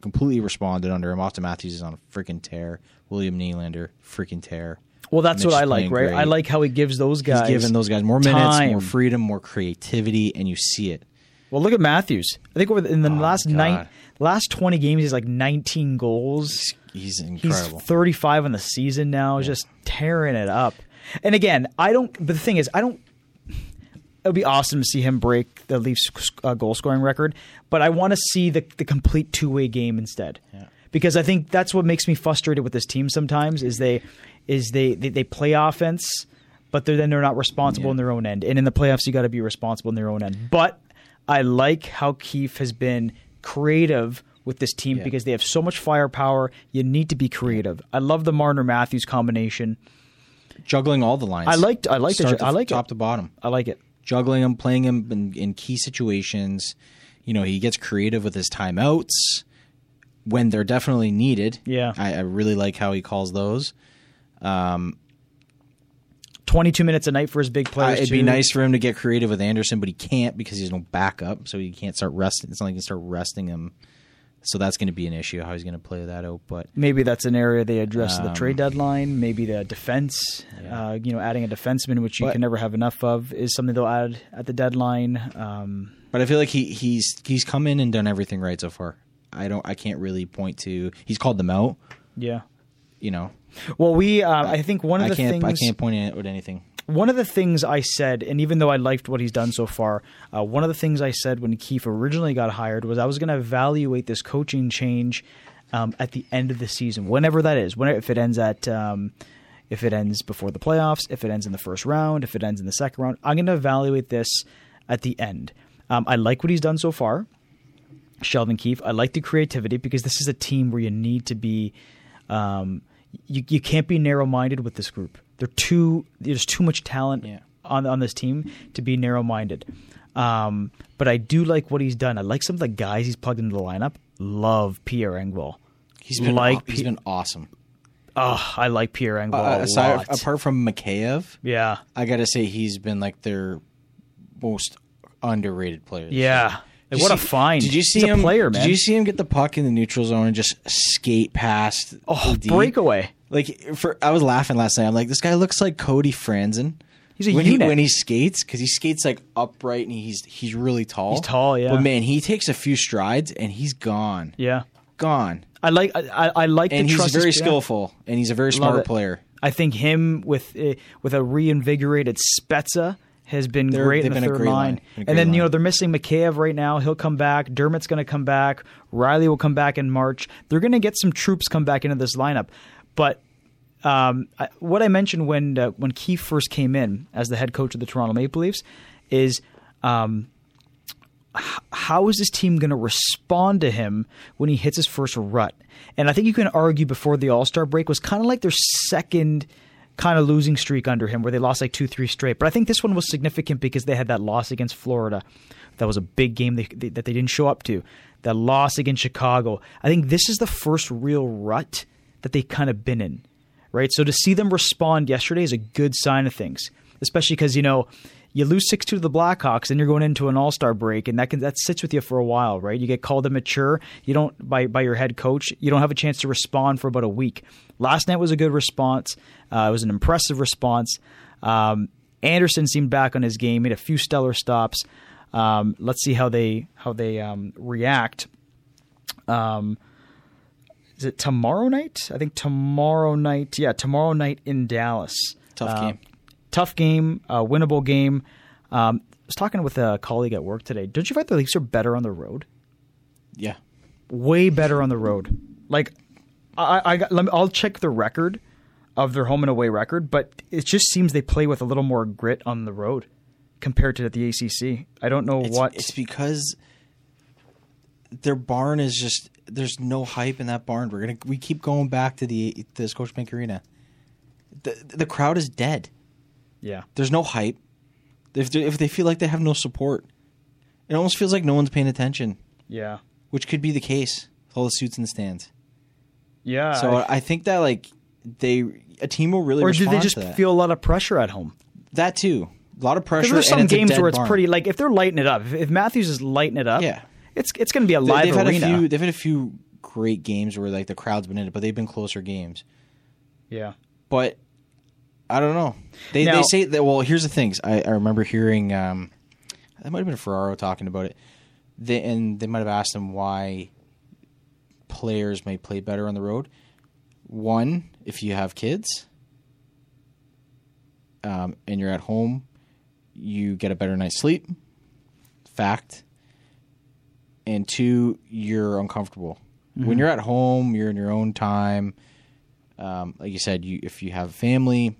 completely responded under him. Auston Matthews is on a freaking tear. William Nylander, freaking tear. Well, that's Mitch what I like, right? great. I like how he gives those guys. He's giving those guys more minutes, more freedom, more creativity, and you see it. Well, look at Matthews. I think over the, in the Oh, last nine, last twenty games, he's like 19 goals. He's He's incredible. 35 on the season now, just tearing it up. And again, I don't. But the thing is, I don't. It would be awesome to see him break the Leafs uh, goal scoring record, but I want to see the the complete two way game instead. Yeah. Because I think that's what makes me frustrated with this team sometimes is they is they they, they play offense, but they're, then they're not responsible Yeah. in their own end. And in the playoffs, you got to be responsible in their own end. But I like how Keefe has been creative with this team Yeah. because they have so much firepower. You need to be creative. I love the Marner Matthews combination. Juggling all the lines. I liked- I liked the Start to I like top it. to bottom. I like it. Juggling him, playing him in, in key situations. You know, he gets creative with his timeouts when they're definitely needed. Yeah. I, I really like how he calls those. 22 minutes a night for his big Uh, players. it'd be nice for him to get creative with Andersen, but he can't because he's no backup, so he can't start resting. It's not like he can start resting him. So that's going to be an issue how he's going to play that out. But Maybe that's an area they address at the Um, trade deadline. Maybe the defense, Yeah. uh, you know, adding a defenseman, which you But- can never have enough of, is something they'll add at the deadline. Um, but I feel like he he's he's come in and done everything right so far. I don't I can't really point to he's called them out. yeah. You know, Well, we, uh, I think one of I the can't things I can't point out anything. One of the things I said, and even though I liked what he's done so far, uh, one of the things I said when Keefe originally got hired was I was going to evaluate this coaching change um, at the end of the season, whenever that is. When if it ends at um, if it ends before the playoffs, if it ends in the first round, if it ends in the second round, I'm going to evaluate this at the end. Um, I like what he's done so far. Sheldon Keefe. I like the creativity because this is a team where you need to be. Um, you you can't be narrow minded with this group. They're too. There's too much talent Yeah. on on this team to be narrow minded. Um, but I do like what he's done. I like some of the guys he's plugged into the lineup. Love Pierre Engvall. He's been like he's been awesome. Oh, I like Pierre Engvall Uh, a aside, lot. apart from Mikheyev, yeah, I gotta say he's been like their most underrated player. yeah. Like, what a find! Did you see He's him? a player, man. Did you see him get the puck in the neutral zone and just skate past? oh, breakaway. Like for, I was laughing last night. I'm like, this guy looks like Cody Franson. He's a when unit. he when he skates because he skates like upright and he's he's really tall. He's tall, yeah. But man, he takes a few strides and he's gone, Yeah, gone. I like. I, I like. And the he's very yeah. skillful and he's a very smart player. I think him with uh, with a reinvigorated Spezza, has been They're- great in the been a third great line. line. And then, you know, they're missing Mikheyev right now. He'll come back. Dermott's going to come back. Rielly will come back in March. They're going to get some troops come back into this lineup. But um, I, what I mentioned when uh, when Keefe first came in as the head coach of the Toronto Maple Leafs is um, h- how is this team going to respond to him when he hits his first rut? And I think you can argue before the All Star break was kind of like their second kind of losing streak under him, where they lost like two, three straight. But I think this one was significant because they had that loss against Florida. That was a big game they, they, that they didn't show up to. That loss against Chicago. I think this is the first real rut that they've kind of been in, right? So to see them respond yesterday is a good sign of things, especially because you know you lose six two to the Blackhawks, and you're going into an All Star break, and that can that sits with you for a while, right? You get called immature. You don't by by your head coach. You don't have a chance to respond for about a week. Last night was a good response. Uh, it was an impressive response. Um, Andersen seemed back on his game, made a few stellar stops. Um, let's see how they how they um, react. Um, is it tomorrow night? I think tomorrow night. Yeah, tomorrow night in Dallas. Tough Uh, game. Tough game, uh, winnable game. Um, I was talking with a colleague at work today. Don't you find the Leafs are better on the road? Yeah. Way better on the road. Like, I, I got, let me, I'll check the record of their home and away record, but it just seems they play with a little more grit on the road compared to the ACC. I don't know It's, what. it's because their barn is just there's no hype in that barn. We're gonna we keep going back to the the Scotiabank Arena. The the crowd is dead. yeah, There's no hype. If they, if they feel like they have no support, it almost feels like no one's paying attention, yeah, which could be the case with all the suits in the stands. yeah. So I- I, think that like they a team will really or do they just feel a lot of pressure at home? that too. A lot of pressure. there's some and it's a games where it's barn. pretty like if they're lighting it up. If, if Matthews is lighting it up, Yeah. It's it's going to be a They- live they've had arena. a few. They've had a few great games where like the crowd's been in it, but they've been closer games. yeah, But I don't know. They Now- they say that. Well, here's the things. I, I remember hearing. Um, that might have been Ferraro talking about it. They, and they might have asked him why players may play better on the road. One, if you have kids, um, and you're at home, you get a better night's sleep. Fact. And two, you're uncomfortable. When you're at home, you're in your own time. Um, like you said, you if you have family,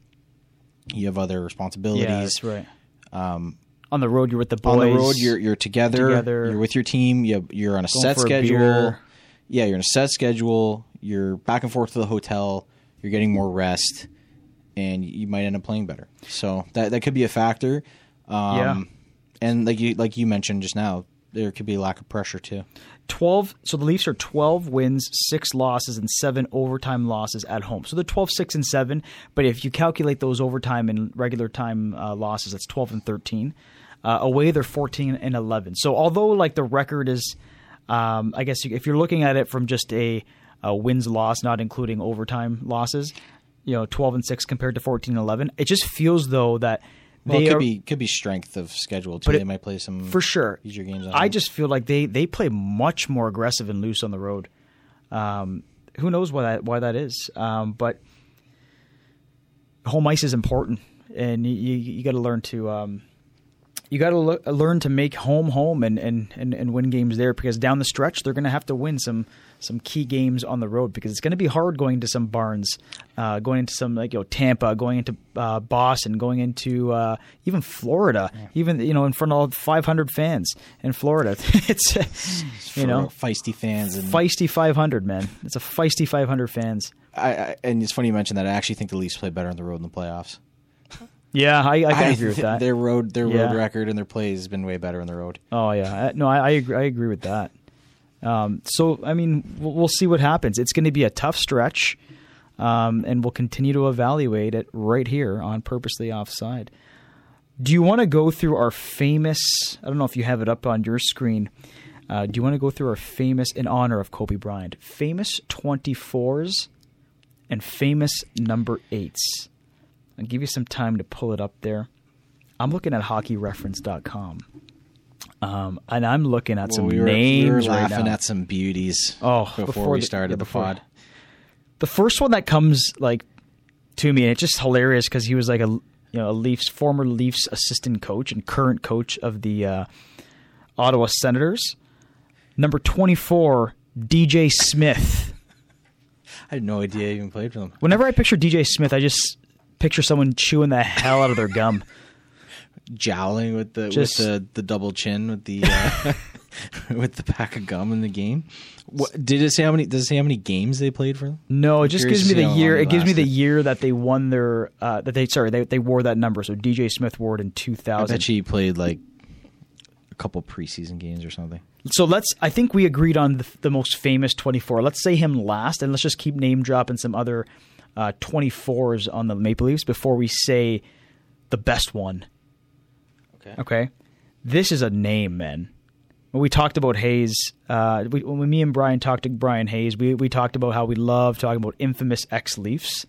you have other responsibilities. yeah, that's right. Um, On the road, you're with the boys. on the road, you're you're together. Together. You're with your team. You you're on a Going set a schedule. beer. Yeah, you're on a set schedule. You're back and forth to the hotel. You're getting more rest, and you might end up playing better. So that that could be a factor. Um, Yeah. and like you like you mentioned just now, there could be a lack of pressure too. 12 so the Leafs are 12 wins, 6 losses and 7 overtime losses at home. So they're 12 6 and 7, but if you calculate those overtime and regular time uh, losses, that's 12 and 13. Uh, away they're 14 and 11. So although like the record is um, I guess if you're looking at it from just a, a wins loss not including overtime losses, you know, 12 and 6 compared to 14 and 11, it just feels though that Well, they it could are be could be strength of schedule too. But they it- might play some for sure. easier games. I just feel like they they play much more aggressive and loose on the road. Um, who knows why that why that is? Um, but home ice is important, and you you, you got to learn to. Um, you got to le- learn to make home home and, and, and, and win games there because down the stretch they're going to have to win some some key games on the road because it's going to be hard going to some barns, uh, going into some like you know Tampa, going into uh, Boston, going into uh, even Florida, even you know in front of 500 fans in Florida. it's you For know feisty fans and feisty 500 man. It's a feisty 500 fans. I, I, and it's funny you mentioned that. I actually think the Leafs play better on the road in the playoffs. Yeah, I, I can agree with that. Their road, their Yeah. road record and their play has been way better on the road. Oh yeah, no, I I agree, I agree with that. Um, so I mean, we'll, see what happens. It's going to be a tough stretch, um, and we'll continue to evaluate it right here on Purposely Offside. Do you want to go through our famous? I don't know if you have it up on your screen. Uh, do you want to go through our famous in honor of Kobe Bryant, famous twenty fours, and famous number eights? I'll give you some time to pull it up there. I'm looking at hockeyreference.com. Um, and I'm looking at some we were, names we were right laughing now. at some beauties. Oh, before, before we the- started yeah, the before- pod. the first one that comes like to me, and it's just hilarious because he was like a you know, a Leafs former Leafs assistant coach and current coach of the uh, Ottawa Senators. Number 24, DJ Smith. I had no idea he even played for them. Whenever I picture DJ Smith, I just picture someone chewing the hell out of their gum. Jowling with the Just- with the, the double chin with the uh, with the pack of gum in the game. What, did it say how many? Does it say how many games they played for them? No, it just gives me the year. It gives me the year that they won their uh, that they sorry they they wore that number. So DJ Smith wore it in I 2000. bet you he played like a couple preseason games or something. So let's. I think we agreed on the, the most famous 24. Let's say him last, and let's just keep name dropping some other uh, 24s on the Maple Leafs before we say the best one. Okay. Okay, this is a name, man. When we talked about Hayes, uh, we, when me and Brian talked to Brian Hayes, we we talked about how we love talking about infamous ex Leafs.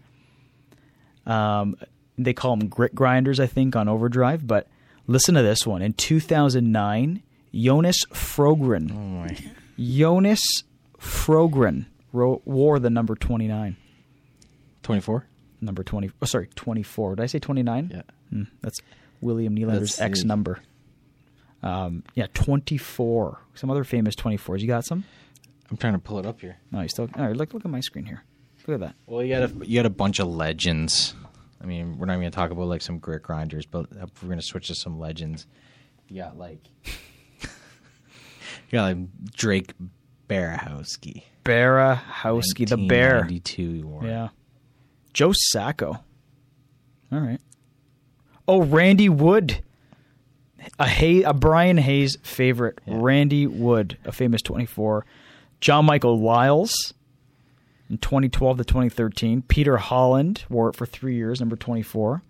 Um, they call them grit grinders, I think, on Overdrive. But listen to this one. In 2009, Jonas Frogren. Oh my. Jonas Frogren ro- wore the number 29. Twenty four. Number 20. Oh, sorry, 24. Did I say 29? Yeah. Hmm, that's William Nylander's That's X number. Um, yeah, 24. Some other famous 24s. You got some? I'm trying to pull it up here. No, you still. All right, look, look at my screen here. Look at that. Well, you got a you got a bunch of legends. I mean, we're not even gonna talk about like some grit grinders, but we're gonna switch to some legends. You got like you got like Drake Berehowsky. Berehowsky, the bear. 92 wore. Yeah. Joe Sacco. All right. Oh, Randy Wood. A Hay, a Brian Hayes favorite. Yeah. Randy Wood, a famous 24. John Michael Liles in 2012 to 2013. Peter Holland wore it for three years, number 24.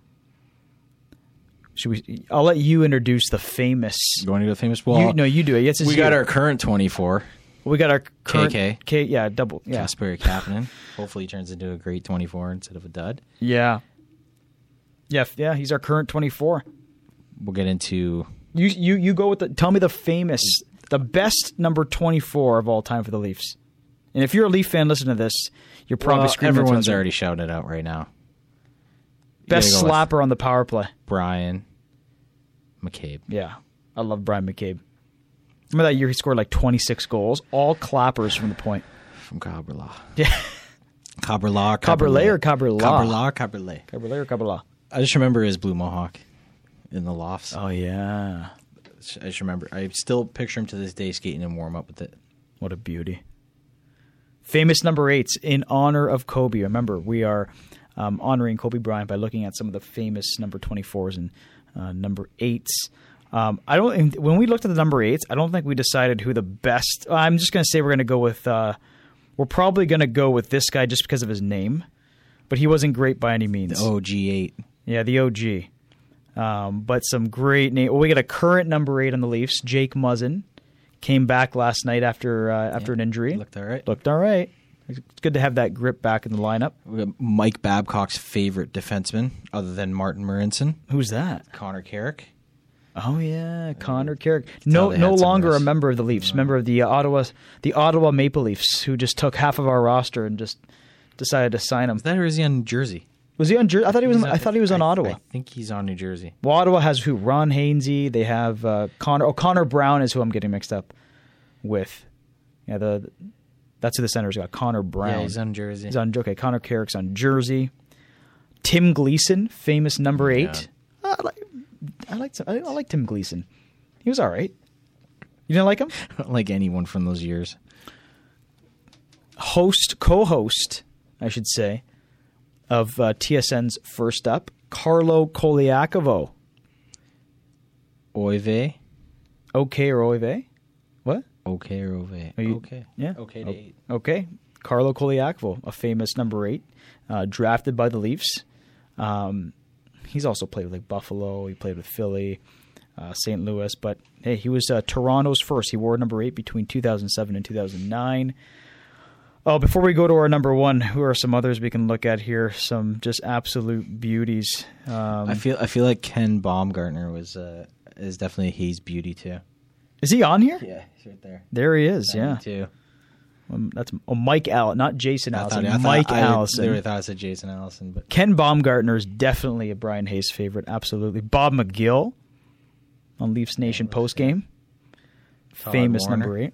Should we? I'll let you introduce the famous. You want to go famous? Well, you, no, you do it. Yes, we got you. our current 24, We got our current KK. K, yeah, double. Yeah, Casper Kapanen. Hopefully, he turns into a great 24 instead of a dud. yeah, yeah, yeah. He's our current 24. We'll get into You you you go with the tell me the famous the best number 24 of all time for the Leafs. And if you're a Leaf fan listen to this, you're probably well, screaming. everyone's already shouting it out right now. Best go slapper on the power play. Bryan McCabe. Yeah. I love Bryan McCabe. Remember that year he scored like 26 goals, all clappers from the point. from Cabrela. Yeah. Or Cabrela? Cabrela, Cabrlet. Cabrera or Cabela? I just remember his blue mohawk in the lofts. Oh yeah. I just remember. I still picture him to this day skating and warm up with it. What a beauty. Famous number eights in honor of Kobe. Remember, we are um, honoring Kobe Bryant by looking at some of the famous number 24s and uh, number eights. Um, I don't. When we looked at the number eights, I don't think we decided who the best. I'm just going to say we're going to go with. Uh, we're probably going to go with this guy just because of his name, but he wasn't great by any means. OG eight. Yeah, the OG. Um, but some great name. Well, we got a current number eight on the Leafs, Jake Muzzin, came back last night after uh, after an injury. Looked all right. Looked all right. It's good to have that grip back in the lineup. We got Mike Babcock's favorite defenseman, other than Martin Marinson, Who's that? Connor Carrick. Oh yeah, Connor Carrick. No, no longer a member of the Leafs. Member of the uh, Ottawa, the Ottawa Maple Leafs, who just took half of our roster and just decided to sign him. Is that or is he on Jersey? Was he on? Jer- I thought he was. He's I thought he was on I- Ottawa. I think he's on New Jersey. Well, Ottawa has who? Ron Hainsey. They have uh, Connor. Oh, Connor Brown is who I'm getting mixed up with. Yeah, the that's who the center's got. Connor Brown. Yeah, he's on Jersey. He's on. Okay, Connor Carrick's on Jersey. Tim Gleason, famous number eight. I like. I like. I, I like Tim Gleason. He was all right. You didn't like him? I don't like anyone from those years. Host, co-host, I should say, of uh, TSN's First Up, Carlo Colaiacovo. Oive. Okay or Oive? What? Okay or Ove? You- okay. Yeah. Okay to O- eight. Okay. Carlo Colaiacovo, a famous number eight, uh, drafted by the Leafs. Um, he's also played with like Buffalo. He played with Philly, uh, St. Louis. But hey, he was uh, Toronto's first. He wore number eight between 2007 and 2009. Oh, before we go to our number one, who are some others we can look at here? Some just absolute beauties. Um, I feel I feel like Ken Baumgartner was uh, is definitely Hayes beauty too. is he on here? Yeah, he's right there. There he is. Yeah. too. Um, that's oh, Mike Allen, not Jason I Allison. thought, I thought- Mike I Allison. literally thought it said Jason Allison, but Ken Baumgartner is definitely a Brian Hayes favorite. Absolutely. Bob McGill on Leafs Nation post game. Famous Warriner. number eight.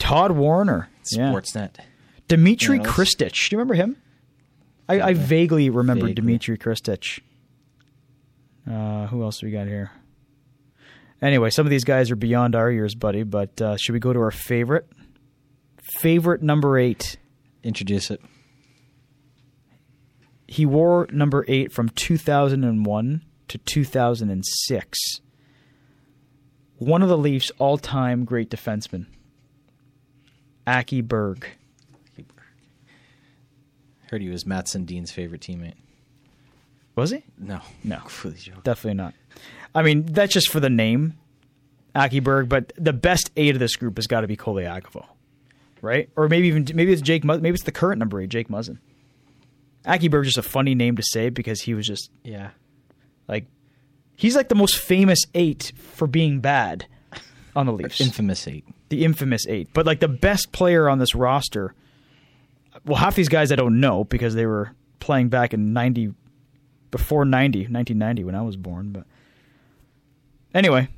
Todd Warriner. Yeah. Dmitry Yeah, let's- Khristich. Do you remember him? I, I vaguely remember Vaguely. Dmitry Khristich. Uh, who else we got here? Anyway, some of these guys are beyond our years, buddy. But uh, should we go to our favorite? Favorite number eight. Introduce it. He wore number eight from 2001 to 2006. One of the Leafs' all-time great defensemen, Aki Berg. Heard he was Mats Sundin's favorite teammate. Was he? No, No. completely joking. Definitely not. I mean, that's just for the name, Aki Berg. But the best eight of this group has got to be Colaiacovo, right? Or maybe even maybe it's Jake. Mu- Maybe it's the current number eight, Jake Muzzin. Aki Berg just a funny name to say because he was just Yeah, like he's like the most famous eight for being bad on the Leafs. infamous eight. the infamous eight. But like the best player on this roster, well, half these guys I don't know because they were playing back in 90, before 90, 1990 when I was born. But anyway,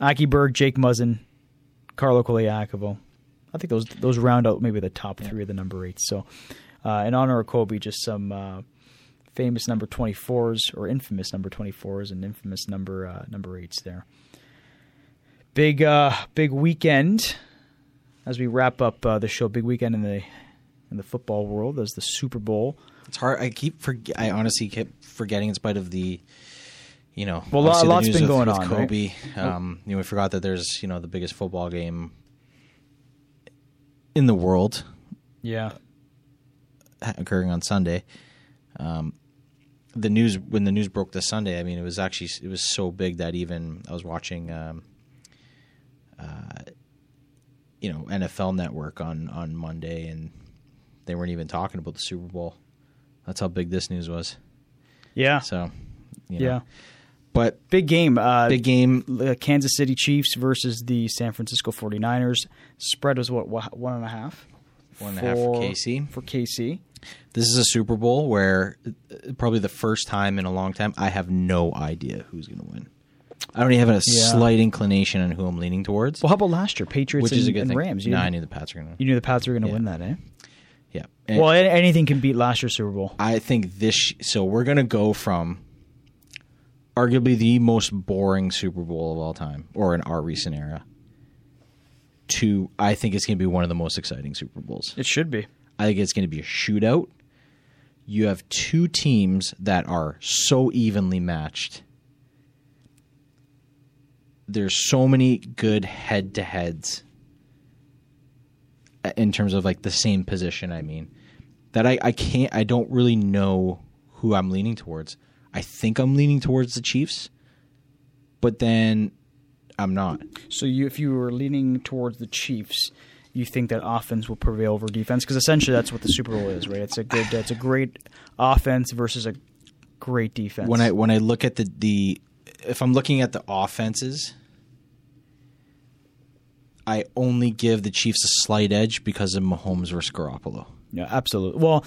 Aki Berg, Jake Muzzin, Carlo Colaiacovo. I think those those round out maybe the top three of the number eights. So, uh, in honor of Kobe, just some uh, famous number twenty fours or infamous number twenty fours and infamous number uh, number eights there. Big uh, big weekend as we wrap up uh, the show. Big weekend in the in the football world as the Super Bowl. It's hard. I keep forget. I honestly kept forgetting, in spite of the, you know, Well, a lot- obviously the lots been with- going with on, right? Kobe, um, you know, we forgot that there's you know the biggest football game in the world Yeah, occurring on Sunday. Um, the news when the news broke this Sunday, I mean, it was actually it was so big that even I was watching, um, uh, you know, NFL Network on on Monday, and they weren't even talking about the Super Bowl. That's how big this news was. yeah, So, you know. yeah. but Big game. Uh, big game. Kansas City Chiefs versus the San Francisco 49ers. Spread was what, wha- one and a half? One and a half for KC. For KC. This is a Super Bowl where uh, probably the first time in a long time I have no idea who's going to win. I don't even have a Yeah. slight inclination on who I'm leaning towards, Well, how about last year? Patriots which and, is a good and thing. Rams. You, no, I knew the Pats were going to. you knew the Pats were going to win that, eh? Yeah. Well, a- anything can beat last year's Super Bowl. I think this. So we're going to go from arguably the most boring Super Bowl of all time, or in our recent era, to I think it's going to be one of the most exciting Super Bowls. It should be. I think it's going to be a shootout. You have two teams that are so evenly matched. There's so many good head to heads uh, in terms of like the same position, I mean, that I, I can't, I don't really know who I'm leaning towards. I think I'm leaning towards the Chiefs, but then I'm not. So you, if you were leaning towards the Chiefs, you think that offense will prevail over defense? Because essentially that's what the Super Bowl is, right? It's a good, it's a great offense versus a great defense. when I when I look at the the if I'm looking at the offenses, I only give the Chiefs a slight edge because of Mahomes versus Garoppolo. Yeah, absolutely. Well,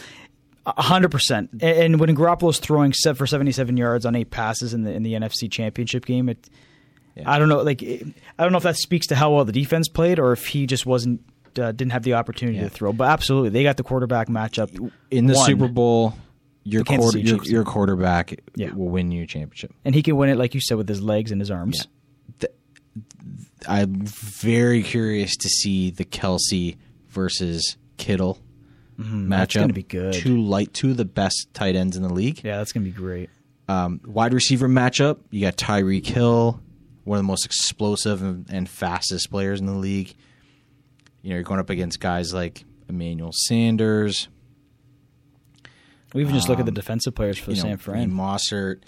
hundred percent. And when Garoppolo's throwing set for seventy-seven yards on eight passes in the in the NFC Championship game, it, Yeah. I don't know. Like, I don't know if that speaks to how well the defense played, or if he just wasn't uh, didn't have the opportunity Yeah. to throw. But absolutely, they got the quarterback matchup In the won. Super Bowl, your quarter, your, your quarterback Yeah. will win you a championship. and he can win it like you said with his legs and his arms. I'm very curious to see the Kelce versus Kittle matchup. Mm-hmm. that's gonna be good. Two light, two of the best tight ends in the league. Yeah, that's gonna be great. Um, wide receiver matchup, you got Tyreek Hill, one of the most explosive and, and fastest players in the league. You know, you're going up against guys like Emmanuel Sanders, We even just look at the Um, defensive players for you know, San Fran. Mostert.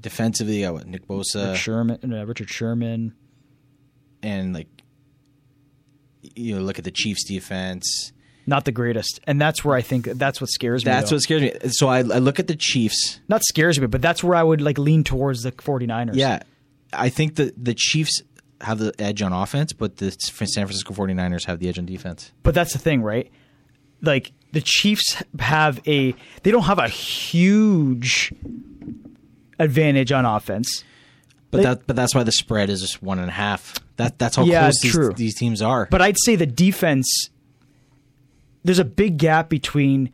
Defensively, you got what, Nick Bosa, Rick Sherman, uh, Richard Sherman. And like you know, look at the Chiefs' defense. Not the greatest, and that's where I think that's what scares me. That's though. what scares me. So I, I look at the Chiefs. not scares me, but that's where I would like lean towards the 49ers. Yeah, I think that the Chiefs have the edge on offense, but the San Francisco 49ers have the edge on defense. But that's the thing, right? Like the Chiefs have a they don't have a huge advantage on offense. But They- that but that's why the spread is just one and a half. That that's how Yeah, close these, true. these teams are. But I'd say the defense there's a big gap between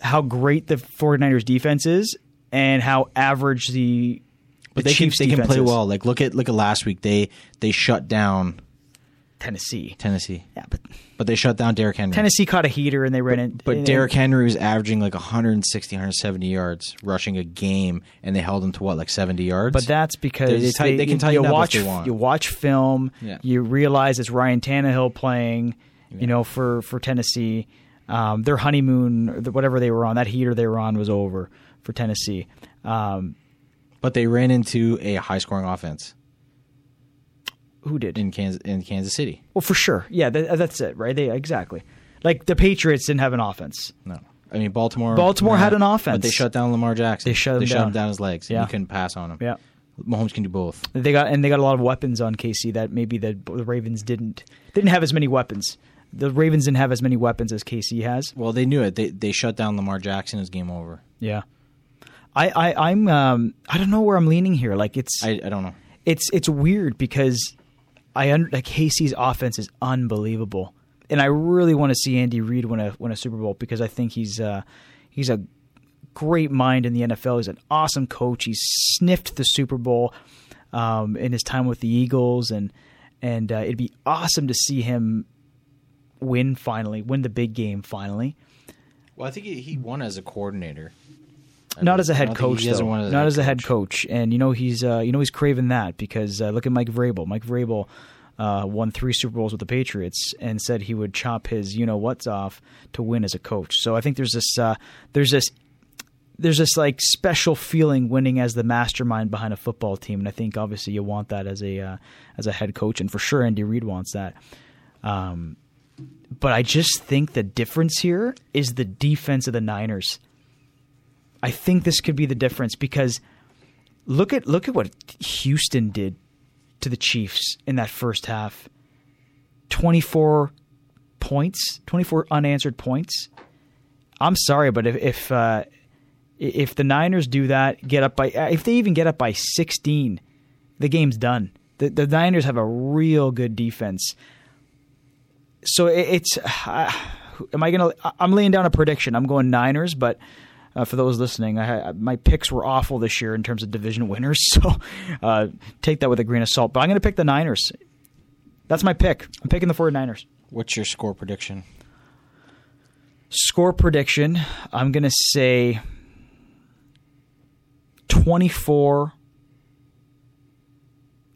how great the 49ers defense is and how average the But the they can Chiefs they can play is. well. Like look at look at last week. They they shut down Tennessee. Tennessee, Yeah, but but they shut down Derrick Henry. Tennessee caught a heater and they ran it. But Derrick Henry was averaging like 160, 170 yards rushing a game, and they held him to what, like 70 yards? But that's because They- they they can tighten you if watch they want. you watch film. Yeah. You realize it's Ryan Tannehill playing. You know, for for Tennessee, um, their honeymoon, whatever they were on, that heater they were on was over for Tennessee. Um, but they ran into a high scoring offense who did? in Kansas in Kansas City. well, for sure. Yeah, that, that's it, right? They exactly like the Patriots didn't have an offense. No, I mean Baltimore. Baltimore had an offense. but they shut down Lamar Jackson. They shut him they shut down. him down his legs. Yeah. you couldn't pass on him. Yeah. Mahomes can do both. They got and they got a lot of weapons on KC that maybe the, the Ravens didn't. They didn't have as many weapons. The Ravens didn't have as many weapons as KC has. Well, they knew it. They they shut down Lamar Jackson. His game over. Yeah, I, I I'm um I don't know where I'm leaning here. Like it's I, I don't know. it's it's weird because I under like KC's offense is unbelievable, and I really want to see Andy Reid win a win a Super Bowl because I think he's uh he's a great mind in the NFL. He's an awesome coach. He's sniffed the Super Bowl um, in his time with the Eagles, and and uh, it'd be awesome to see him win finally, win the big game finally. Well, I think he won as a coordinator. I Not don't- as a head coach, though. Not as a head coach, and you know he's uh, you know he's craving that because uh, look at Mike Vrabel. Mike Vrabel uh, won three Super Bowls with the Patriots and said he would chop his you know what's off to win as a coach. So I think there's this uh, there's this there's this like special feeling winning as the mastermind behind a football team, and I think obviously you want that as a uh, as a head coach, and for sure Andy Reid wants that. Um, but I just think the difference here is the defense of the Niners. I think this could be the difference because look at look at what Houston did to the Chiefs in that first half. 24 points, 24 unanswered points. I'm sorry, but if if uh, if the Niners do that, get up by if they even get up by 16, the game's done. The the Niners have a real good defense. So it, it's uh, am I going to I'm laying down a prediction. I'm going Niners, but uh, for those listening, I, my picks were awful this year in terms of division winners. So uh, take that with a grain of salt. But I'm going to pick the Niners. That's my pick. I'm picking the 49ers. What's your score prediction? Score prediction, I'm going to say 24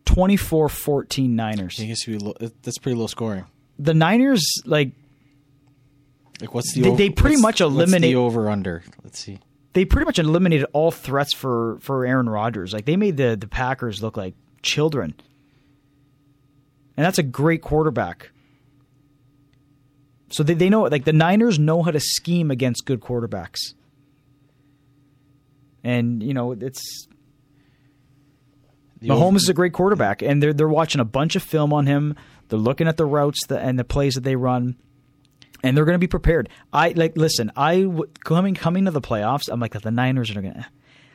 24 14 Niners. I guess we that's pretty low scoring. The Niners like Like what's the They- over, they pretty what's- much eliminate- over under. Let's see. they pretty much eliminated all threats for for Aaron Rodgers. Like they made the the Packers look like children. And that's a great quarterback. So they, they know like the Niners know how to scheme against good quarterbacks. And you know, it's The Mahomes over- is a great quarterback, and they're they're watching a bunch of film on him. They're looking at the routes that, and the plays that they run, and they're going to be prepared. I like listen. I coming coming to the playoffs. I'm like the Niners are going to.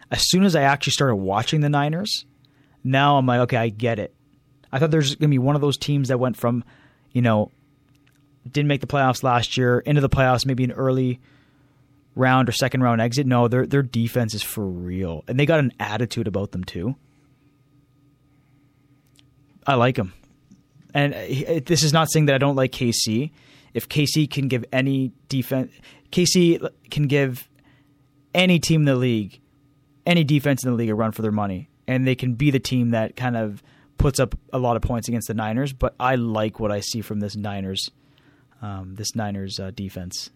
As soon as I actually started watching the Niners, now I'm like, okay, I get it. I thought there's going to be one of those teams that went from, you know, didn't make the playoffs last year into the playoffs, maybe an early round or second round exit. No, their their defense is for real, and they got an attitude about them too. I like them, and uh, this is not saying that I don't like KC. If KC can give any defense, KC can give any team in the league, any defense in the league a run for their money, and they can be the team that kind of puts up a lot of points against the Niners. But I like what I see from this Niners, um, this Niners uh, defense.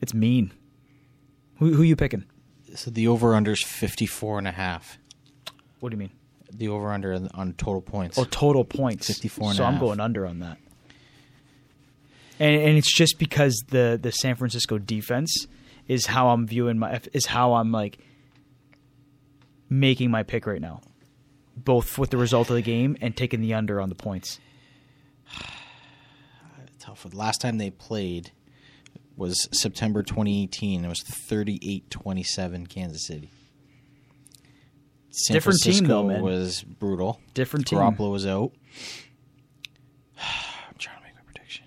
It's mean. Who who you picking? So the over under is 54 and a half. What do you mean? The over under on total points. Oh, total points. 54 and So I'm half. going under on that. And, and it's just because the the San Francisco defense is how I'm viewing my is how I'm like making my pick right now. both with the result of the game and taking the under on the points. Tough. The last time they played was September 2018. It was 38-27 Kansas City. San Different team, though, man. was brutal. Different team. Garoppolo was out. I'm trying to make my prediction.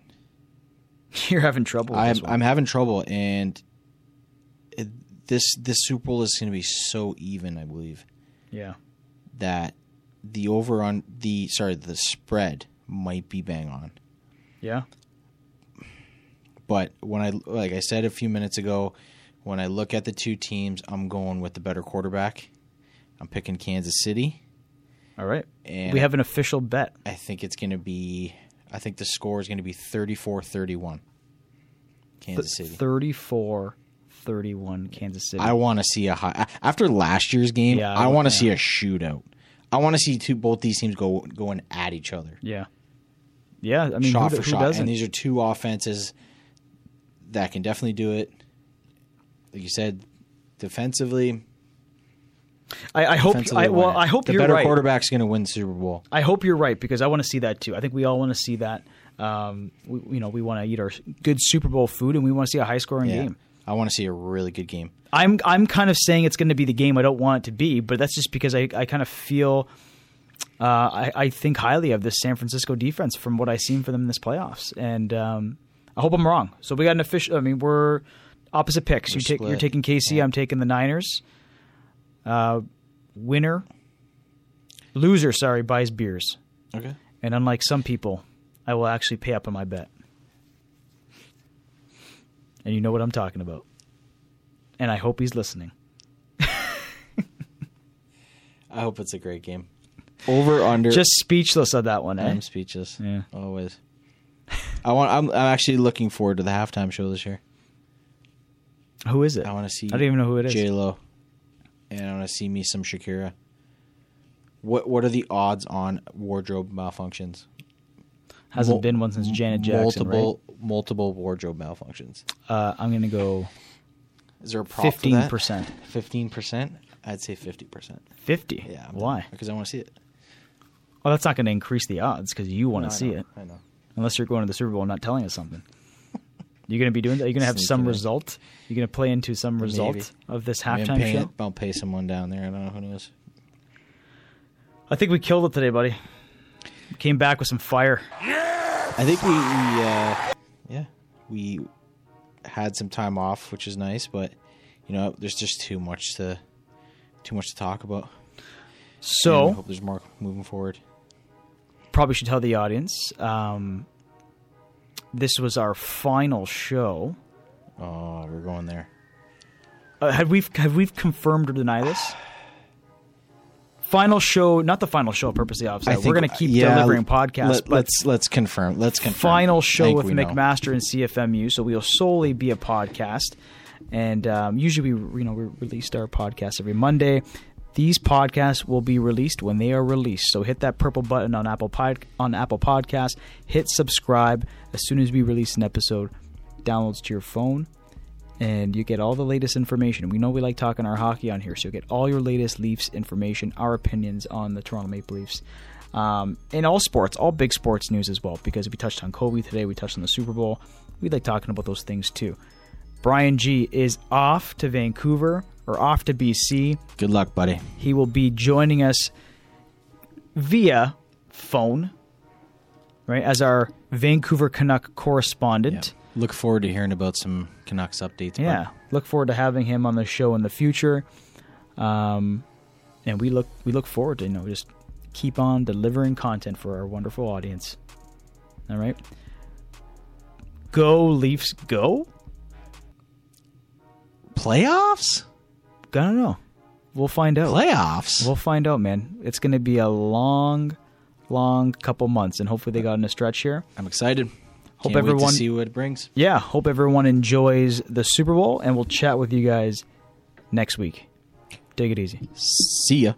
You're having trouble. With I'm. I'm having trouble, and it, this this Super Bowl is going to be so even. I believe yeah. that the over on the sorry the spread might be bang on. Yeah. But when I like I said a few minutes ago, when I look at the two teams, I'm going with the better quarterback. I'm picking Kansas City, All right. and we have an official bet. I think it's going to be. I think the score is going to be 34-31. Kansas City. 34 31 Kansas City. I want to see a high after last year's game. Yeah, I want to see a shootout. I want to see two both these teams go going at each other, yeah. Yeah. I mean, shot who, for who shot. doesn't? And these are two offenses that can definitely do it. Like you said, defensively, I, I hope. I, well. I hope the you're better right. quarterback's going to win the Super Bowl. I hope you're right because I want to see that too. I think we all want to see that. Um, we, you know, we want to eat our good Super Bowl food and we want to see a high scoring Yeah. game. I want to see a really good game. I'm I'm kind of saying it's going to be the game I don't want it to be, but that's just because I, I kind of feel uh, I, I think highly of this San Francisco defense from what I've seen for them in this playoffs, and um, I hope I'm wrong. So we got an official. I mean, we're opposite picks. We're You take you're taking KC. I'm taking the Niners. Uh, winner, loser. Sorry, buys beers, Okay. and unlike some people, I will actually pay up on my bet. And you know what I'm talking about. And I hope he's listening. I hope it's a great game. Over under. Just speechless on that one, eh? I'm speechless. Yeah. Always. I want. I'm, I'm actually looking forward to the halftime show this year. Who is it? I want to see. I don't even know who it is. J Lo, and I want to see me some Shakira. What What are the odds on wardrobe malfunctions? Hasn't Mul- been one since Janet Jackson, multiple multiple wardrobe malfunctions. Uh, I'm gonna go Is there a prop fifteen percent. Fifteen percent. I'd say fifty percent. Fifty. Yeah. I'm Why? down, Because I want to see it. Well, that's not going to increase the odds because you want to I see know, it. I know. Unless you're going to the Super Bowl and not telling us something. You're going to be doing that. You're going to have Sneaking some in. result. You're going to play into some result of this Maybe I'm halftime show. it- I'll pay someone down there. I don't know who knows. I think we killed it today, buddy. Came back with some fire. I think we, we uh, yeah, we had some time off, which is nice, but you know, there's just too much to too much to talk about. And I So hope there's more moving forward. probably should tell the audience. Um, this was our final show. Oh, we're going there. Uh, have we have we confirmed or denied this? Final show, not the final show. Purposely opposite. We're going to keep yeah, delivering podcasts, Let, but let's let's confirm. Let's confirm. final show with. McMaster and CFMU. So we'll solely be a podcast, and um, usually we you know we released our podcast every Monday. These podcasts will be released when they are released. So hit that purple button on Apple Pod, on Apple Podcast. Hit subscribe as soon as we release an episode. Downloads to your phone, and you get all the latest information. We know we like talking our hockey on here, so you get all your latest Leafs information, our opinions on the Toronto Maple Leafs, um, in all sports, all big sports news as well. Because if we touched on Kobe today, we touched on the Super Bowl. We like talking about those things too. Brian G is off to Vancouver or off to BC. Good luck, buddy. He will be joining us via phone, right, as our Vancouver Canuck correspondent. Look forward to hearing about some Canucks updates. bud. Yeah, look forward to having him on the show in the future. Um, and we look we look forward to you know just keep on delivering content for our wonderful audience. All right, go Leafs, go. Playoffs? I don't know. We'll find out. Playoffs? We'll find out, man. It's going to be a long, long couple months, and hopefully they got in a stretch here. I'm excited. Hope Can't everyone- see what it brings. Yeah, hope everyone enjoys the Super Bowl, and we'll chat with you guys next week. Take it easy. See ya.